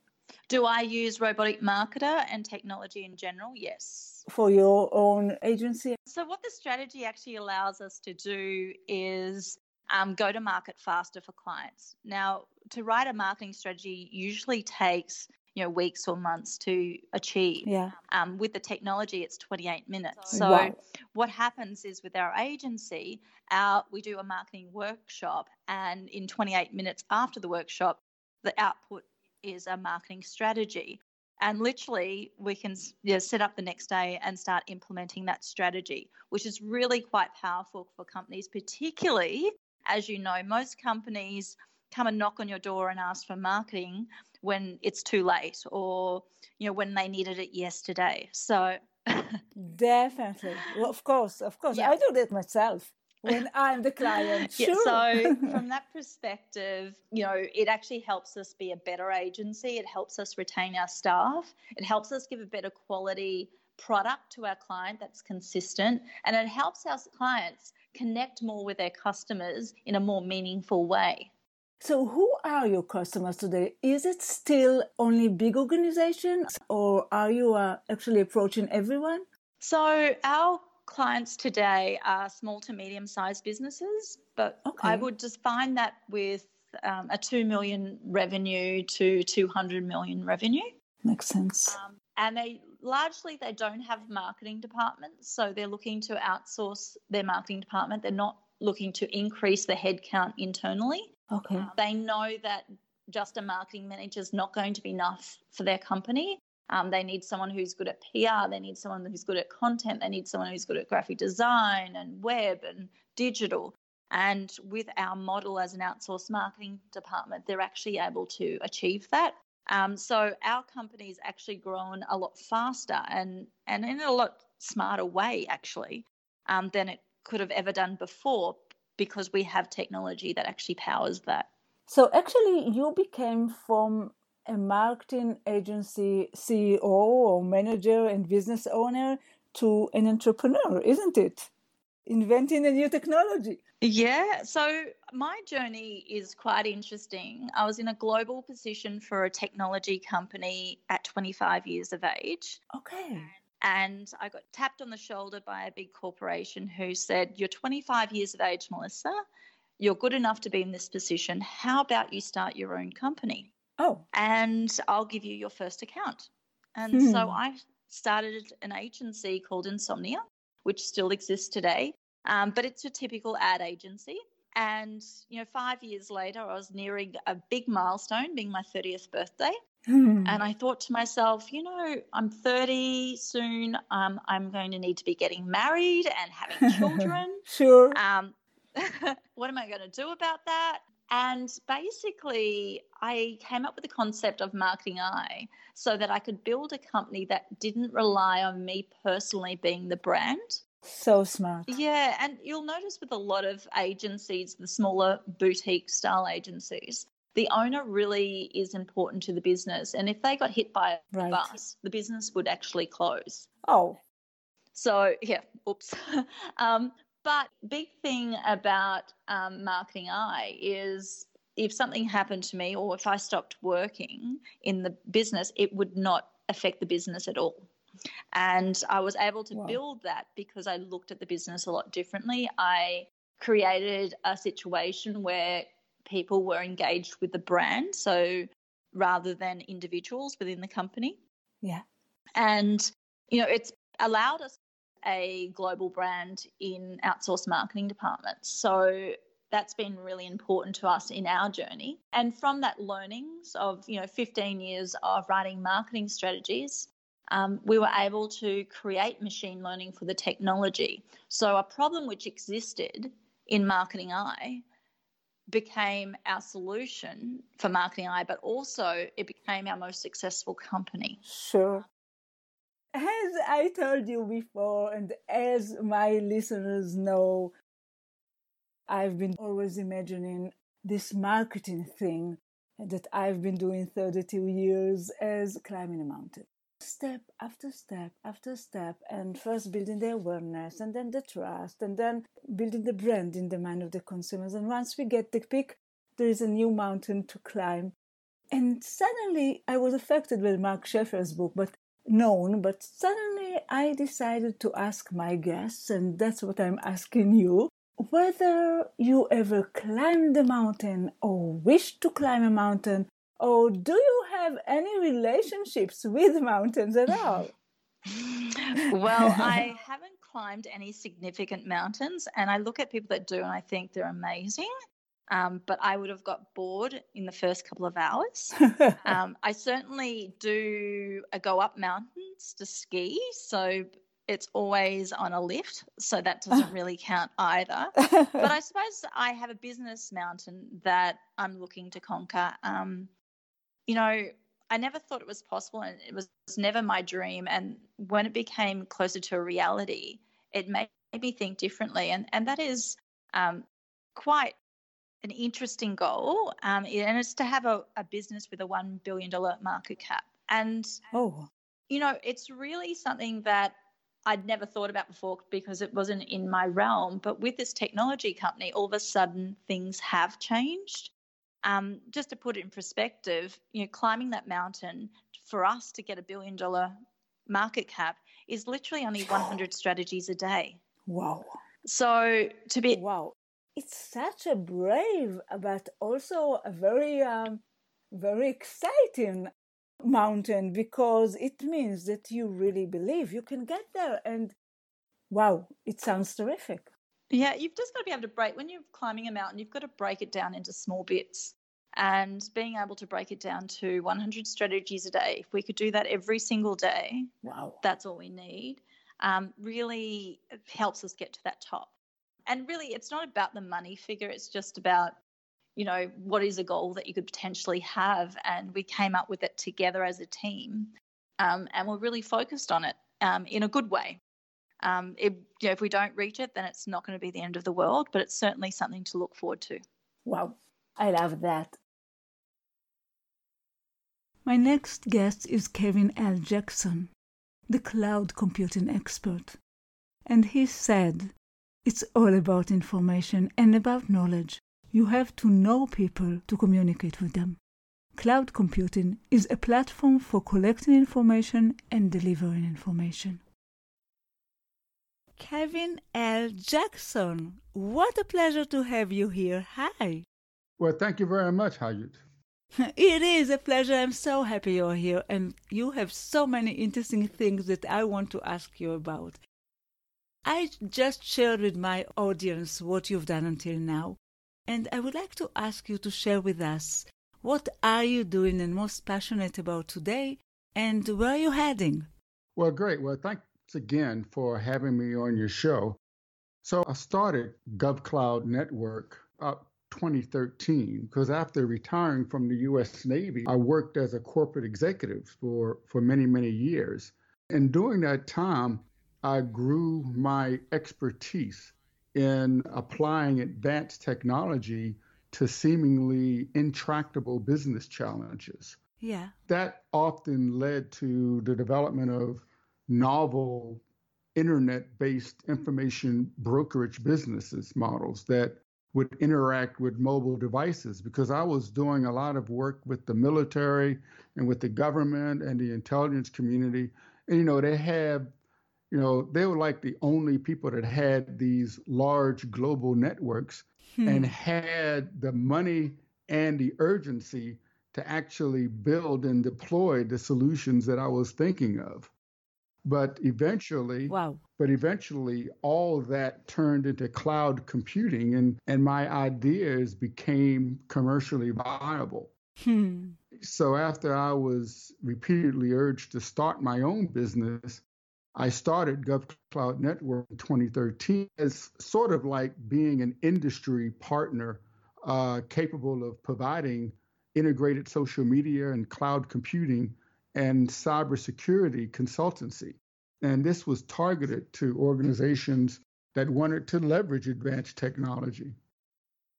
Do I use robotic marketer and technology in general? Yes. For your own agency? So, what the strategy actually allows us to do is um, go to market faster for clients. Now, to write a marketing strategy usually takes you know weeks or months to achieve. Yeah. Um, with the technology, it's 28 minutes. So wow. what happens is with our agency, our we do a marketing workshop, and in 28 minutes after the workshop, the output is a marketing strategy. And literally, we can you know, set up the next day and start implementing that strategy, which is really quite powerful for companies, particularly as you know, most companies come and knock on your door and ask for marketing when it's too late or you know when they needed it yesterday. So [LAUGHS] definitely. Well, of course of course. Yeah. i do that myself when i'm the client sure. [LAUGHS] yeah, so from [LAUGHS] that perspective you know it actually helps us be a better agency. It helps us retain our staff. It helps us give a better quality product to our client that's consistent. And it helps our clients connect more with their customers in a more meaningful way so, who are your customers today? Is it still only big organizations, or are you uh, actually approaching everyone? So, our clients today are small to medium sized businesses, but okay. I would just find that with um, a 2 million revenue to 200 million revenue. Makes sense. Um, and they largely they don't have marketing departments, so they're looking to outsource their marketing department. They're not looking to increase the headcount internally. Okay. Uh, they know that just a marketing manager is not going to be enough for their company. Um, they need someone who's good at PR. They need someone who's good at content. They need someone who's good at graphic design and web and digital. And with our model as an outsourced marketing department, they're actually able to achieve that. Um, so our company's actually grown a lot faster and, and in a lot smarter way, actually, um, than it could have ever done before because we have technology that actually powers that. So actually, you became from a marketing agency CEO or manager and business owner to an entrepreneur, isn't it? Inventing a new technology. Yeah, so my journey is quite interesting. I was in a global position for a technology company at 25 years of age. Okay. And I got tapped on the shoulder by a big corporation who said, You're 25 years of age, Melissa. You're good enough to be in this position. How about you start your own company? Oh. And I'll give you your first account. And hmm. so I started an agency called Insomnia, which still exists today. Um, but it's a typical ad agency. And, you know, five years later, I was nearing a big milestone, being my 30th birthday. Hmm. And I thought to myself, you know, I'm 30 soon. Um, I'm going to need to be getting married and having [LAUGHS] children. sure. Um, [LAUGHS] what am I going to do about that? And basically, I came up with the concept of Marketing Eye so that I could build a company that didn't rely on me personally being the brand. So smart. Yeah. And you'll notice with a lot of agencies, the smaller boutique style agencies, the owner really is important to the business. And if they got hit by a right. bus, the business would actually close. Oh. So, yeah, oops. [LAUGHS] um, but big thing about um, Marketing Eye is if something happened to me or if I stopped working in the business, it would not affect the business at all. And I was able to wow. build that because I looked at the business a lot differently. I created a situation where people were engaged with the brand, so rather than individuals within the company. Yeah. And, you know, it's allowed us a global brand in outsourced marketing departments. So that's been really important to us in our journey. And from that learnings of, you know, 15 years of writing marketing strategies, um, we were able to create machine learning for the technology. So a problem which existed in Marketing Eye became our solution for Marketing Eye, but also it became our most successful company. Sure. As I told you before, and as my listeners know, I've been always imagining this marketing thing that I've been doing 32 years as climbing a mountain step after step after step and first building the awareness and then the trust and then building the brand in the mind of the consumers. And once we get the peak there is a new mountain to climb. And suddenly I was affected with Mark Schaefer's book, but known, but suddenly I decided to ask my guests, and that's what I'm asking you, whether you ever climbed a mountain or wish to climb a mountain, or do you have any relationships with mountains at all? [LAUGHS] well, I haven't climbed any significant mountains, and I look at people that do, and I think they're amazing. Um, but I would have got bored in the first couple of hours. [LAUGHS] um, I certainly do a go up mountains to ski, so it's always on a lift, so that doesn't [LAUGHS] really count either. but I suppose I have a business mountain that I'm looking to conquer. Um, you know, I never thought it was possible, and it was never my dream. And when it became closer to a reality, it made me think differently, and and that is um, quite an interesting goal, um, and it's to have a, a business with a one billion dollar market cap. And oh, you know, it's really something that I'd never thought about before because it wasn't in my realm. But with this technology company, all of a sudden things have changed. Um, just to put it in perspective, you know, climbing that mountain for us to get a billion dollar market cap is literally only 100 strategies a day. Wow. So to be wow, it's such a brave but also a very um, very exciting mountain because it means that you really believe you can get there and wow it sounds terrific yeah you've just got to be able to break when you're climbing a mountain you've got to break it down into small bits. And being able to break it down to 100 strategies a day if we could do that every single day wow. that's all we need um, really helps us get to that top. And really it's not about the money figure it's just about you know what is a goal that you could potentially have and we came up with it together as a team um, and we're really focused on it um, in a good way um, it, you know, if we don't reach it then it's not going to be the end of the world but it's certainly something to look forward to wow i love that my next guest is kevin l jackson the cloud computing expert and he said it's all about information and about knowledge. You have to know people to communicate with them. Cloud computing is a platform for collecting information and delivering information. Kevin L. Jackson, what a pleasure to have you here. Hi. Well, thank you very much, Hayut. [LAUGHS] It is a pleasure. I'm so happy you're here, and you have so many interesting things that I want to ask you about. I just shared with my audience what you've done until now, and I would like to ask you to share with us what are you doing and most passionate about today, and where are you heading? Well, great. Well, thanks again for having me on your show. So I started GovCloud Network up 2013 because after retiring from the U.S. Navy, I worked as a corporate executive for, for many, many years. And during that time, I grew my expertise in applying advanced technology to seemingly intractable business challenges. Yeah. That often led to the development of novel internet based information brokerage businesses models that would interact with mobile devices because I was doing a lot of work with the military and with the government and the intelligence community. And, you know, they have you know, they were like the only people that had these large global networks hmm. and had the money and the urgency to actually build and deploy the solutions that I was thinking of. But eventually, wow. but eventually all that turned into cloud computing and, and my ideas became commercially viable. Hmm. So after I was repeatedly urged to start my own business, I started GovCloud Network in 2013 as sort of like being an industry partner uh, capable of providing integrated social media and cloud computing and cybersecurity consultancy. And this was targeted to organizations that wanted to leverage advanced technology.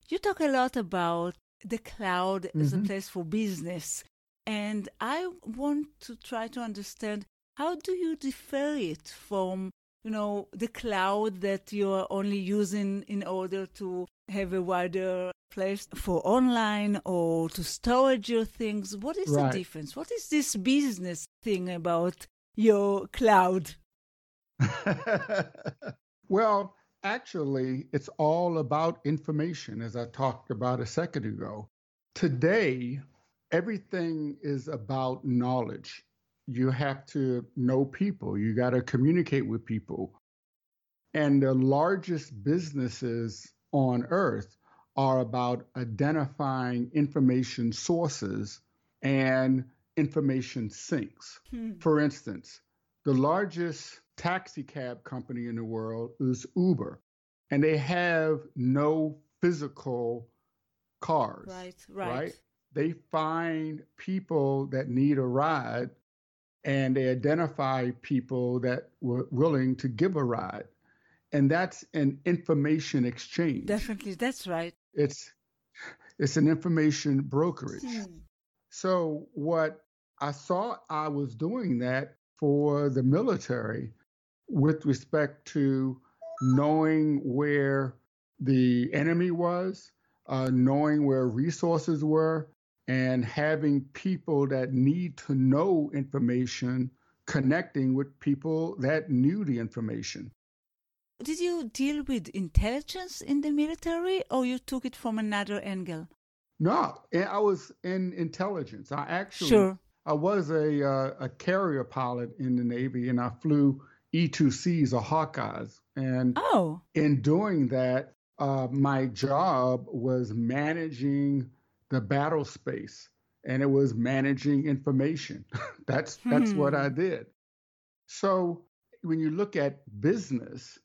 You talk a lot about the cloud mm-hmm. as a mm-hmm. place for business. And I want to try to understand how do you differ it from you know, the cloud that you're only using in order to have a wider place for online or to storage your things. What is right. the difference? What is this business thing about your cloud? [LAUGHS] well, actually, it's all about information, as I talked about a second ago. Today, everything is about knowledge. You have to know people, you got to communicate with people. And the largest businesses on earth are about identifying information sources and information sinks. Hmm. For instance, the largest taxi cab company in the world is Uber, and they have no physical cars. Right, right. right? They find people that need a ride and they identify people that were willing to give a ride. And that's an information exchange. Definitely, that's right. It's it's an information brokerage. Hmm. So what I thought I was doing that for the military with respect to knowing where the enemy was, uh, knowing where resources were, and having people that need to know information connecting with people that knew the information. Did you deal with intelligence in the military or you took it from another angle? No, I was in intelligence. I actually sure. I was a uh, a carrier pilot in the Navy and I flew E2Cs or Hawkeyes. And oh. in doing that, uh, my job was managing the battle space and it was managing information. [LAUGHS] that's that's hmm. what I did. So when you look at business,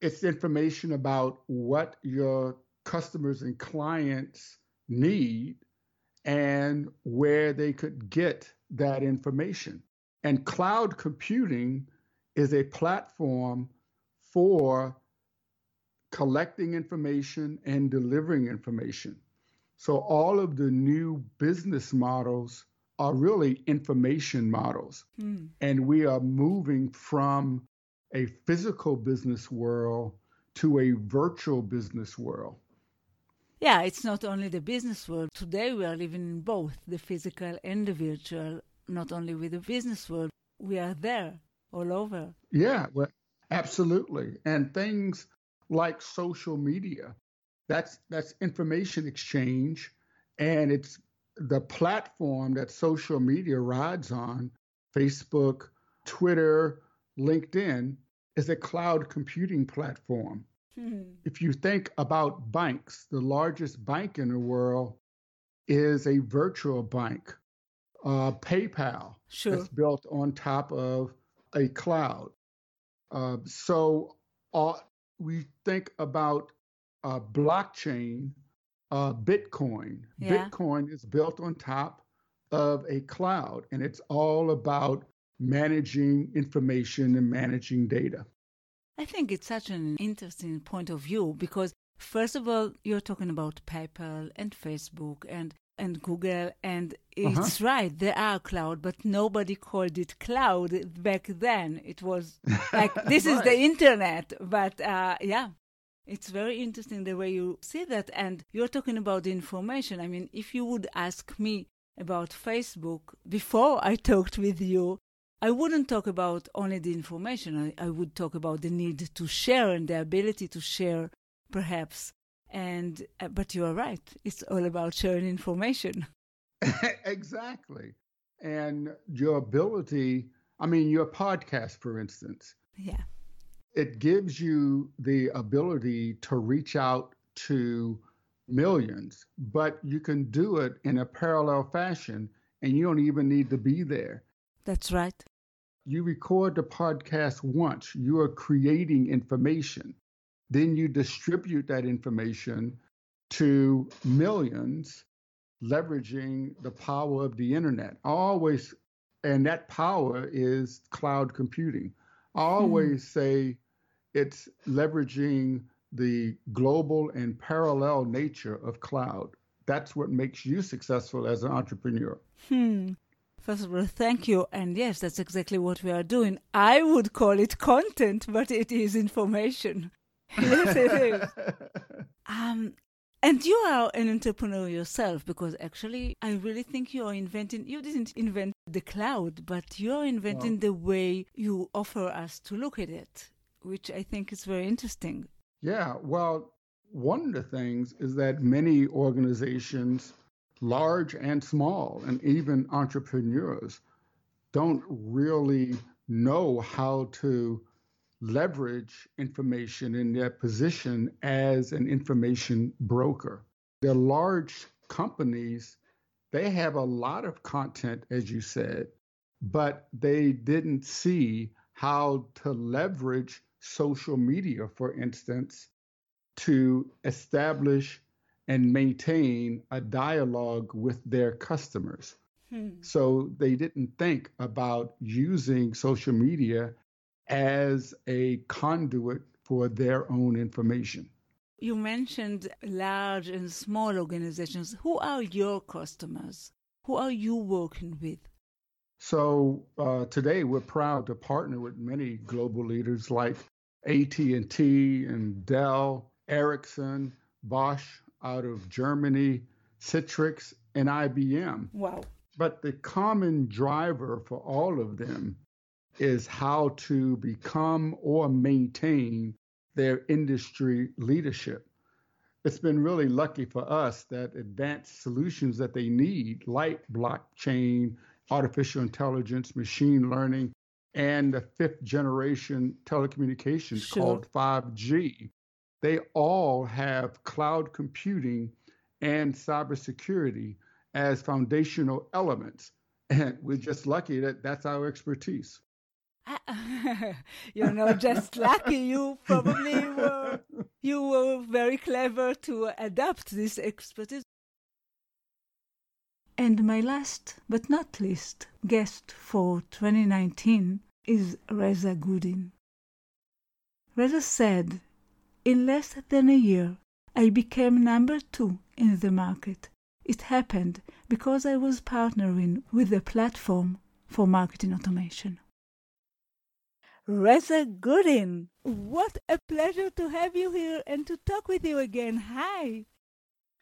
it's information about what your customers and clients need and where they could get that information. And cloud computing is a platform for collecting information and delivering information. So all of the new business models are really information models. Mm. And we are moving from a physical business world to a virtual business world. Yeah, it's not only the business world. Today we are living in both the physical and the virtual, not only with the business world. We are there all over. Yeah, well, absolutely. And things like social media, that's that's information exchange and it's the platform that social media rides on, Facebook, Twitter, LinkedIn, is a cloud computing platform. Hmm. If you think about banks, the largest bank in the world is a virtual bank. Uh, PayPal sure. that's built on top of a cloud. Uh, so uh, we think about uh, blockchain, uh, Bitcoin. Yeah. Bitcoin is built on top of a cloud, and it's all about managing information and managing data. I think it's such an interesting point of view because, first of all, you're talking about PayPal and Facebook and and Google, and uh-huh. it's uh-huh. right, they are cloud, but nobody called it cloud back then. It was [LAUGHS] like this right. is the internet, but uh, yeah. It's very interesting the way you see that, and you're talking about the information. I mean, if you would ask me about Facebook before I talked with you, I wouldn't talk about only the information. I, I would talk about the need to share and the ability to share, perhaps, and uh, but you are right. It's all about sharing information. [LAUGHS] [LAUGHS] exactly. And your ability, I mean, your podcast, for instance. Yeah. It gives you the ability to reach out to millions, but you can do it in a parallel fashion and you don't even need to be there. That's right. You record the podcast once, you are creating information. Then you distribute that information to millions, leveraging the power of the internet. always, and that power is cloud computing. I hmm. always hmm. say it's leveraging the global and parallel nature of cloud. That's what makes you successful as an entrepreneur. Hmm. First of all, thank you. And yes, that's exactly what we are doing. I would call it content, but it is information. [LAUGHS] yes, it is. [LAUGHS] Um, and you are an entrepreneur yourself because actually, I really think you are inventing, you didn't invent the cloud, but you're inventing the way you offer us to look at it, which I think is very interesting. Yeah, well, one of the things is that many organizations large and small, and even entrepreneurs don't really know how to leverage information in their position as an information broker. They're large companies, they have a lot of content, as you said, but they didn't see how to leverage social media, for instance, to establish and maintain a dialogue with their customers. Hmm. So they didn't think about using social media as a conduit for their own information. You mentioned large and small organizations. Who are your customers? Who are you working with? So uh, today we're proud to partner with many global leaders like AT&T and Dell, Ericsson, Bosch, out of Germany, Citrix, and IBM. Wow. But the common driver for all of them is how to become or maintain their industry leadership. It's been really lucky for us that advanced solutions that they need, like blockchain, artificial intelligence, machine learning, and the fifth generation telecommunications sure. called 5G, they all have cloud computing and cybersecurity as foundational elements. And we're just lucky that that's our expertise. [LAUGHS] You're not just lucky. You probably were you were very clever to adapt this expertise. And my last but not least guest for 2019 is Reza Goodin. Reza said in less than a year, I became number two in the market. It happened because I was partnering with a platform for marketing automation. Reza Goodin, what a pleasure to have you here and to talk with you again. Hi.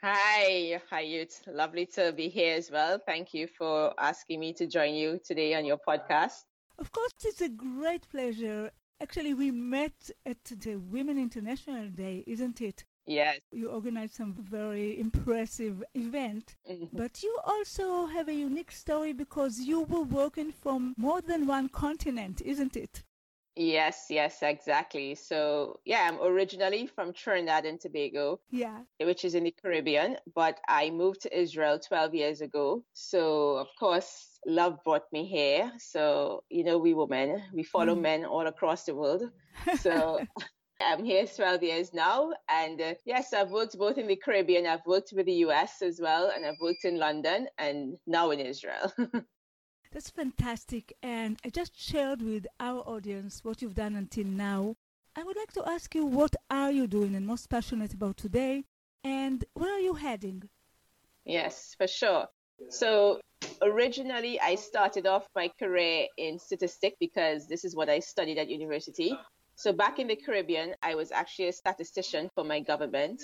Hi, Hayut. Lovely to be here as well. Thank you for asking me to join you today on your podcast. Of course, it's a great pleasure Actually, we met at the Women International Day, isn't it? Yes. You organized some very impressive event, mm-hmm. but you also have a unique story because you were working from more than one continent, isn't it? Yes, yes, exactly. So, yeah, I'm originally from Trinidad and Tobago. Yeah. Which is in the Caribbean, but I moved to Israel 12 years ago. So, of course, love brought me here. So, you know, we women, we follow mm. men all across the world. [LAUGHS] So, [LAUGHS] I'm here 12 years now. And uh, yes, I've worked both in the Caribbean, I've worked with the US as well, and I've worked in London and now in Israel. [LAUGHS] That's fantastic. And I just shared with our audience what you've done until now. I would like to ask you what are you doing and most passionate about today and where are you heading? Yes, for sure. So originally I started off my career in statistics because this is what I studied at university. So back in the Caribbean, I was actually a statistician for my government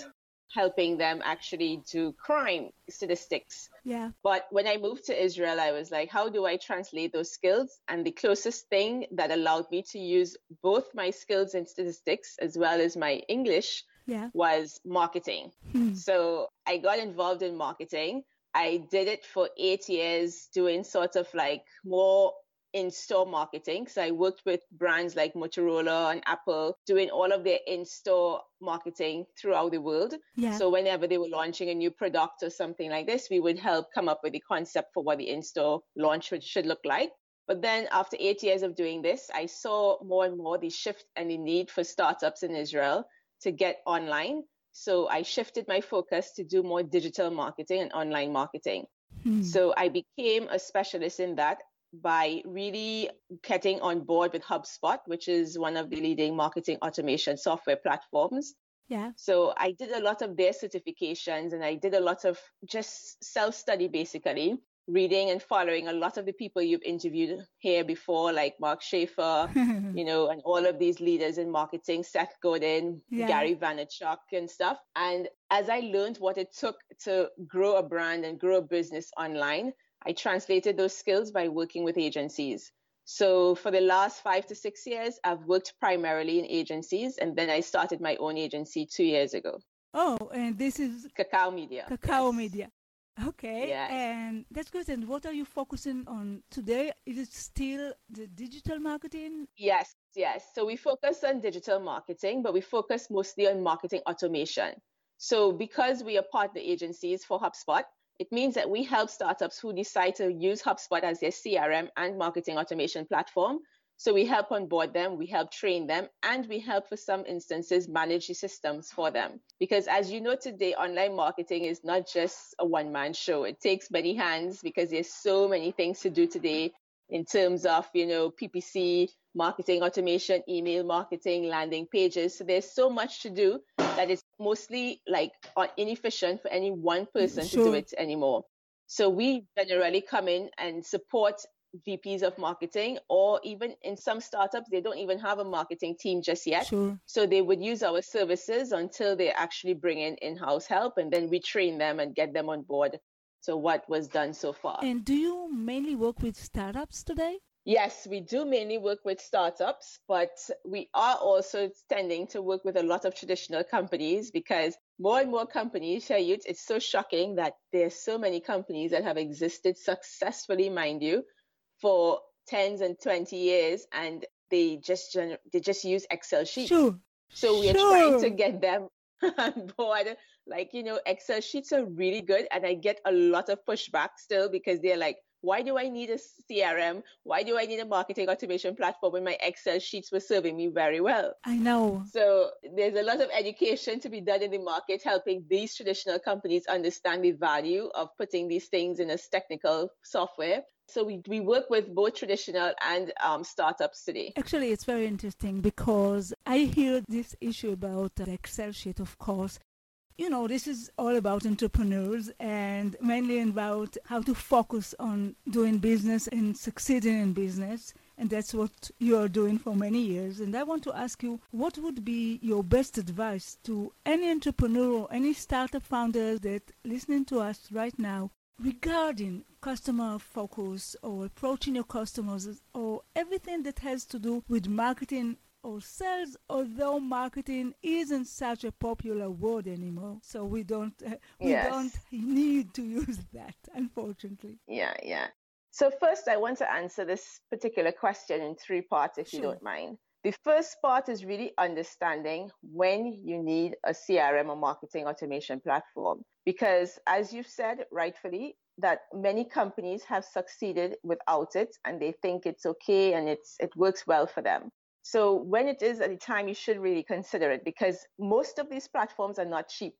helping them actually do crime statistics. Yeah. But when I moved to Israel, I was like, how do I translate those skills? And the closest thing that allowed me to use both my skills in statistics as well as my English yeah. was marketing. Hmm. So I got involved in marketing. I did it for eight years, doing sort of like more in-store marketing. So I worked with brands like Motorola and Apple doing all of their in-store marketing throughout the world. Yeah. So whenever they were launching a new product or something like this, we would help come up with the concept for what the in-store launch should look like. But then after eight years of doing this, I saw more and more the shift and the need for startups in Israel to get online. So I shifted my focus to do more digital marketing and online marketing. Hmm. So I became a specialist in that by really getting on board with HubSpot, which is one of the leading marketing automation software platforms. Yeah. So I did a lot of their certifications and I did a lot of just self study basically. reading and following a lot of the people you've interviewed here before, like Mark Schaefer, [LAUGHS] you know, and all of these leaders in marketing, Seth Godin, yeah. Gary Vaynerchuk and stuff. And as I learned what it took to grow a brand and grow a business online, I translated those skills by working with agencies. So for the last five to six years, I've worked primarily in agencies, and then I started my own agency two years ago. Oh, and this is Cacao Media. Cacao yes. Media. Okay. Yes. And that's good. And what are you focusing on today? Is it still the digital marketing? Yes, yes. So we focus on digital marketing, but we focus mostly on marketing automation. So because we are partner agencies for HubSpot, it means that we help startups who decide to use HubSpot as their CRM and marketing automation platform. So we help onboard them, we help train them, and we help for some instances manage the systems for them. Because as you know today, online marketing is not just a one man show. It takes many hands because there's so many things to do today in terms of, you know, PPC, marketing automation, email marketing, landing pages. So there's so much to do that it's mostly like uh, inefficient for any one person sure. to do it anymore. So we generally come in and support VPs of marketing, or even in some startups, they don't even have a marketing team just yet. Sure. So they would use our services until they actually bring in in house help, and then we train them and get them on board. So, what was done so far. And do you mainly work with startups today? Yes, we do mainly work with startups, but we are also tending to work with a lot of traditional companies because more and more companies, Shahar, it's so shocking that there's so many companies that have existed successfully, mind you, for tens and 20 years and they just they just use Excel sheets. Sure. So we are sure. trying to get them [LAUGHS] on board. Like, you know, Excel sheets are really good and I get a lot of pushback still because they're like, why do I need a CRM? Why do I need a marketing automation platform when my Excel sheets were serving me very well? I know. So there's a lot of education to be done in the market, helping these traditional companies understand the value of putting these things in a technical software. So we, we work with both traditional and um, startups today. Actually, it's very interesting because I hear this issue about the Excel sheet, of course, you know, this is all about entrepreneurs and mainly about how to focus on doing business and succeeding in business. And that's what you are doing for many years. And I want to ask you, what would be your best advice to any entrepreneur or any startup founder that listening to us right now regarding customer focus or approaching your customers or everything that has to do with marketing or sales, although marketing isn't such a popular word anymore. So we don't uh, [LAUGHS] we yes. don't need to use that, unfortunately. Yeah, yeah. So first, I want to answer this particular question in three parts, if sure. you don't mind. The first part is really understanding when you need a CRM or marketing automation platform. Because as you've said rightfully, that many companies have succeeded without it and they think it's okay and it's it works well for them. So when it is at the time, you should really consider it because most of these platforms are not cheap.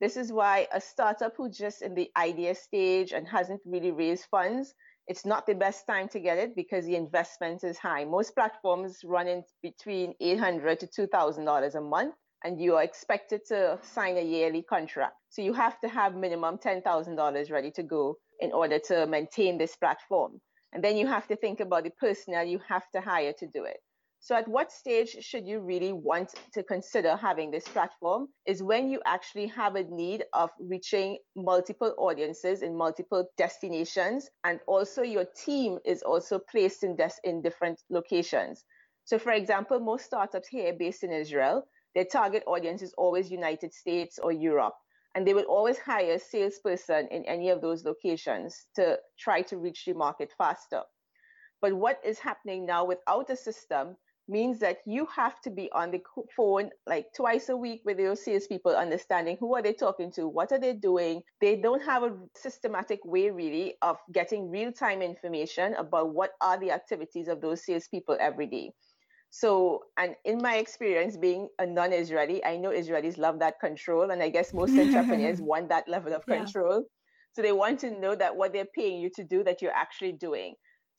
This is why a startup who's just in the idea stage and hasn't really raised funds, it's not the best time to get it because the investment is high. Most platforms run in between 800 to $2,000 a month and you are expected to sign a yearly contract. So you have to have minimum $10,000 ready to go in order to maintain this platform. And then you have to think about the personnel you have to hire to do it. So, at what stage should you really want to consider having this platform? Is when you actually have a need of reaching multiple audiences in multiple destinations, and also your team is also placed in, des- in different locations. So, for example, most startups here based in Israel, their target audience is always United States or Europe. And they will always hire a salesperson in any of those locations to try to reach the market faster. But what is happening now without a system means that you have to be on the phone like twice a week with your salespeople, understanding who are they talking to, what are they doing. They don't have a systematic way really of getting real time information about what are the activities of those salespeople every day. So, and in my experience being a non Israeli, I know Israelis love that control. And I guess most [LAUGHS] entrepreneurs want that level of control. Yeah. So they want to know that what they're paying you to do, that you're actually doing.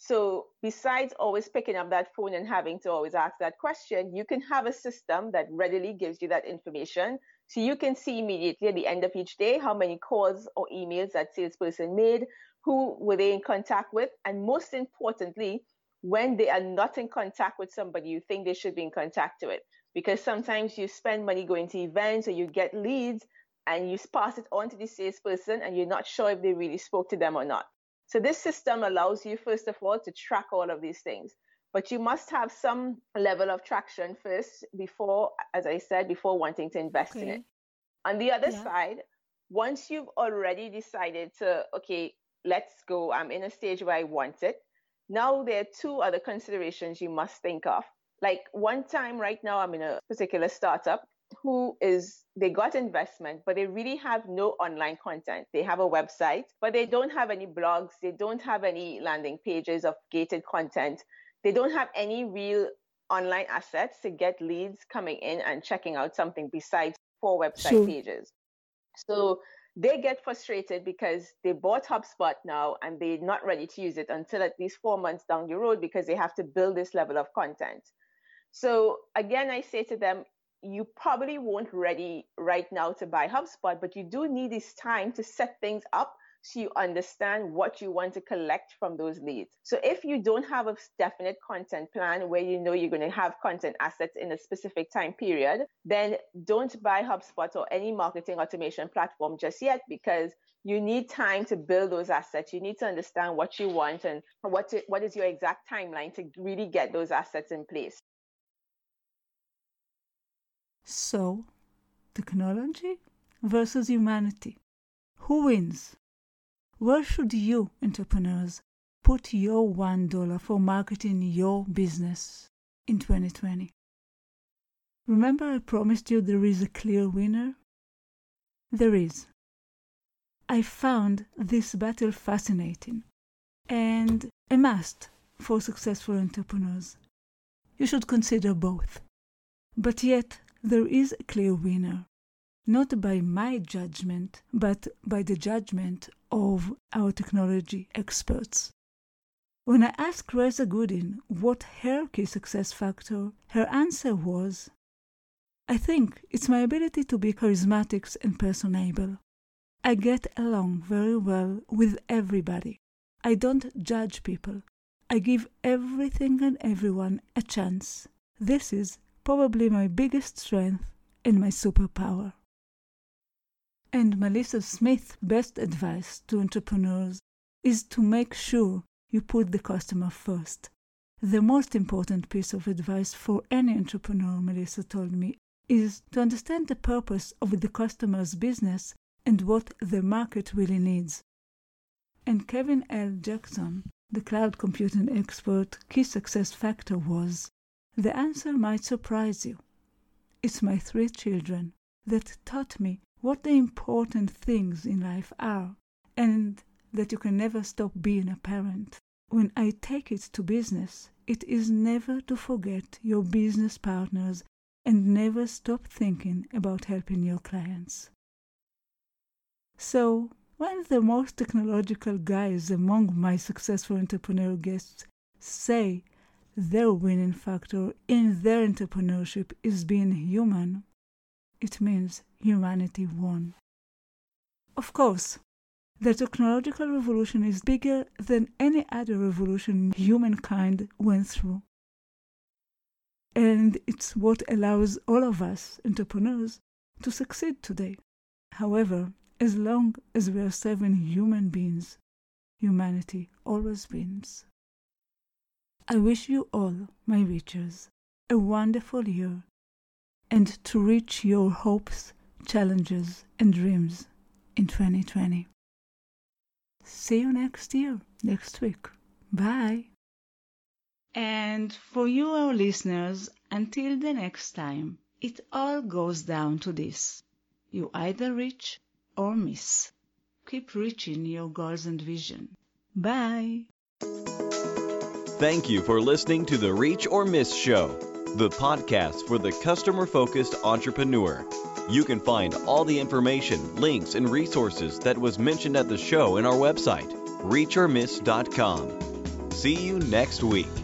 So besides always picking up that phone and having to always ask that question, you can have a system that readily gives you that information. So you can see immediately at the end of each day how many calls or emails that salesperson made, who were they in contact with? And most importantly, when they are not in contact with somebody you think they should be in contact with. Because sometimes you spend money going to events or you get leads and you pass it on to the salesperson and you're not sure if they really spoke to them or not. So this system allows you, first of all, to track all of these things. But you must have some level of traction first before, as I said, before wanting to invest okay. in it. On the other yeah. side, once you've already decided to, okay, let's go, I'm in a stage where I want it. Now there are two other considerations you must think of. Like one time right now, I'm in a particular startup who is they got investment but they really have no online content they have a website but they don't have any blogs they don't have any landing pages of gated content they don't have any real online assets to get leads coming in and checking out something besides four website sure. pages so they get frustrated because they bought HubSpot now and they're not ready to use it until at least four months down the road because they have to build this level of content. So again, I say to them, you probably won't ready right now to buy HubSpot, but you do need this time to set things up so you understand what you want to collect from those leads. So if you don't have a definite content plan where you know you're going to have content assets in a specific time period, then don't buy HubSpot or any marketing automation platform just yet because you need time to build those assets. You need to understand what you want and what, to, what is your exact timeline to really get those assets in place. So, technology versus humanity. Who wins? Where should you, entrepreneurs, put your $1 for marketing your business in 2020? Remember, I promised you there is a clear winner? There is. I found this battle fascinating and a must for successful entrepreneurs. You should consider both. But yet, there is a clear winner, not by my judgment, but by the judgment of our technology experts. When I asked Reza Goodin what her key success factor, her answer was I think it's my ability to be charismatic and personable. I get along very well with everybody. I don't judge people. I give everything and everyone a chance. This is probably my biggest strength and my superpower. And Melissa Smith's best advice to entrepreneurs is to make sure you put the customer first. The most important piece of advice for any entrepreneur, Melissa told me, is to understand the purpose of the customer's business and what the market really needs. And Kevin L. Jackson, the cloud computing expert, key success factor was the answer might surprise you. It's my three children that taught me what the important things in life are, and that you can never stop being a parent. When I take it to business, it is never to forget your business partners and never stop thinking about helping your clients. So, when the most technological guys among my successful entrepreneur guests say their winning factor in their entrepreneurship is being human, it means humanity won. Of course, the technological revolution is bigger than any other revolution humankind went through. And it's what allows all of us, entrepreneurs, to succeed today. However, as long as we are serving human beings, humanity always wins. I wish you all, my reachers, a wonderful year and to reach your hopes, challenges, and dreams in 2020. See you next year, next week. Bye. And for you, our listeners, until the next time, it all goes down to this. You either reach or miss. Keep reaching your goals and vision. Bye. Thank you for listening to the Reach or Miss Show, the podcast for the customer focused entrepreneur. You can find all the information, links, and resources that was mentioned at the show in our website, reachormiss.com. See you next week.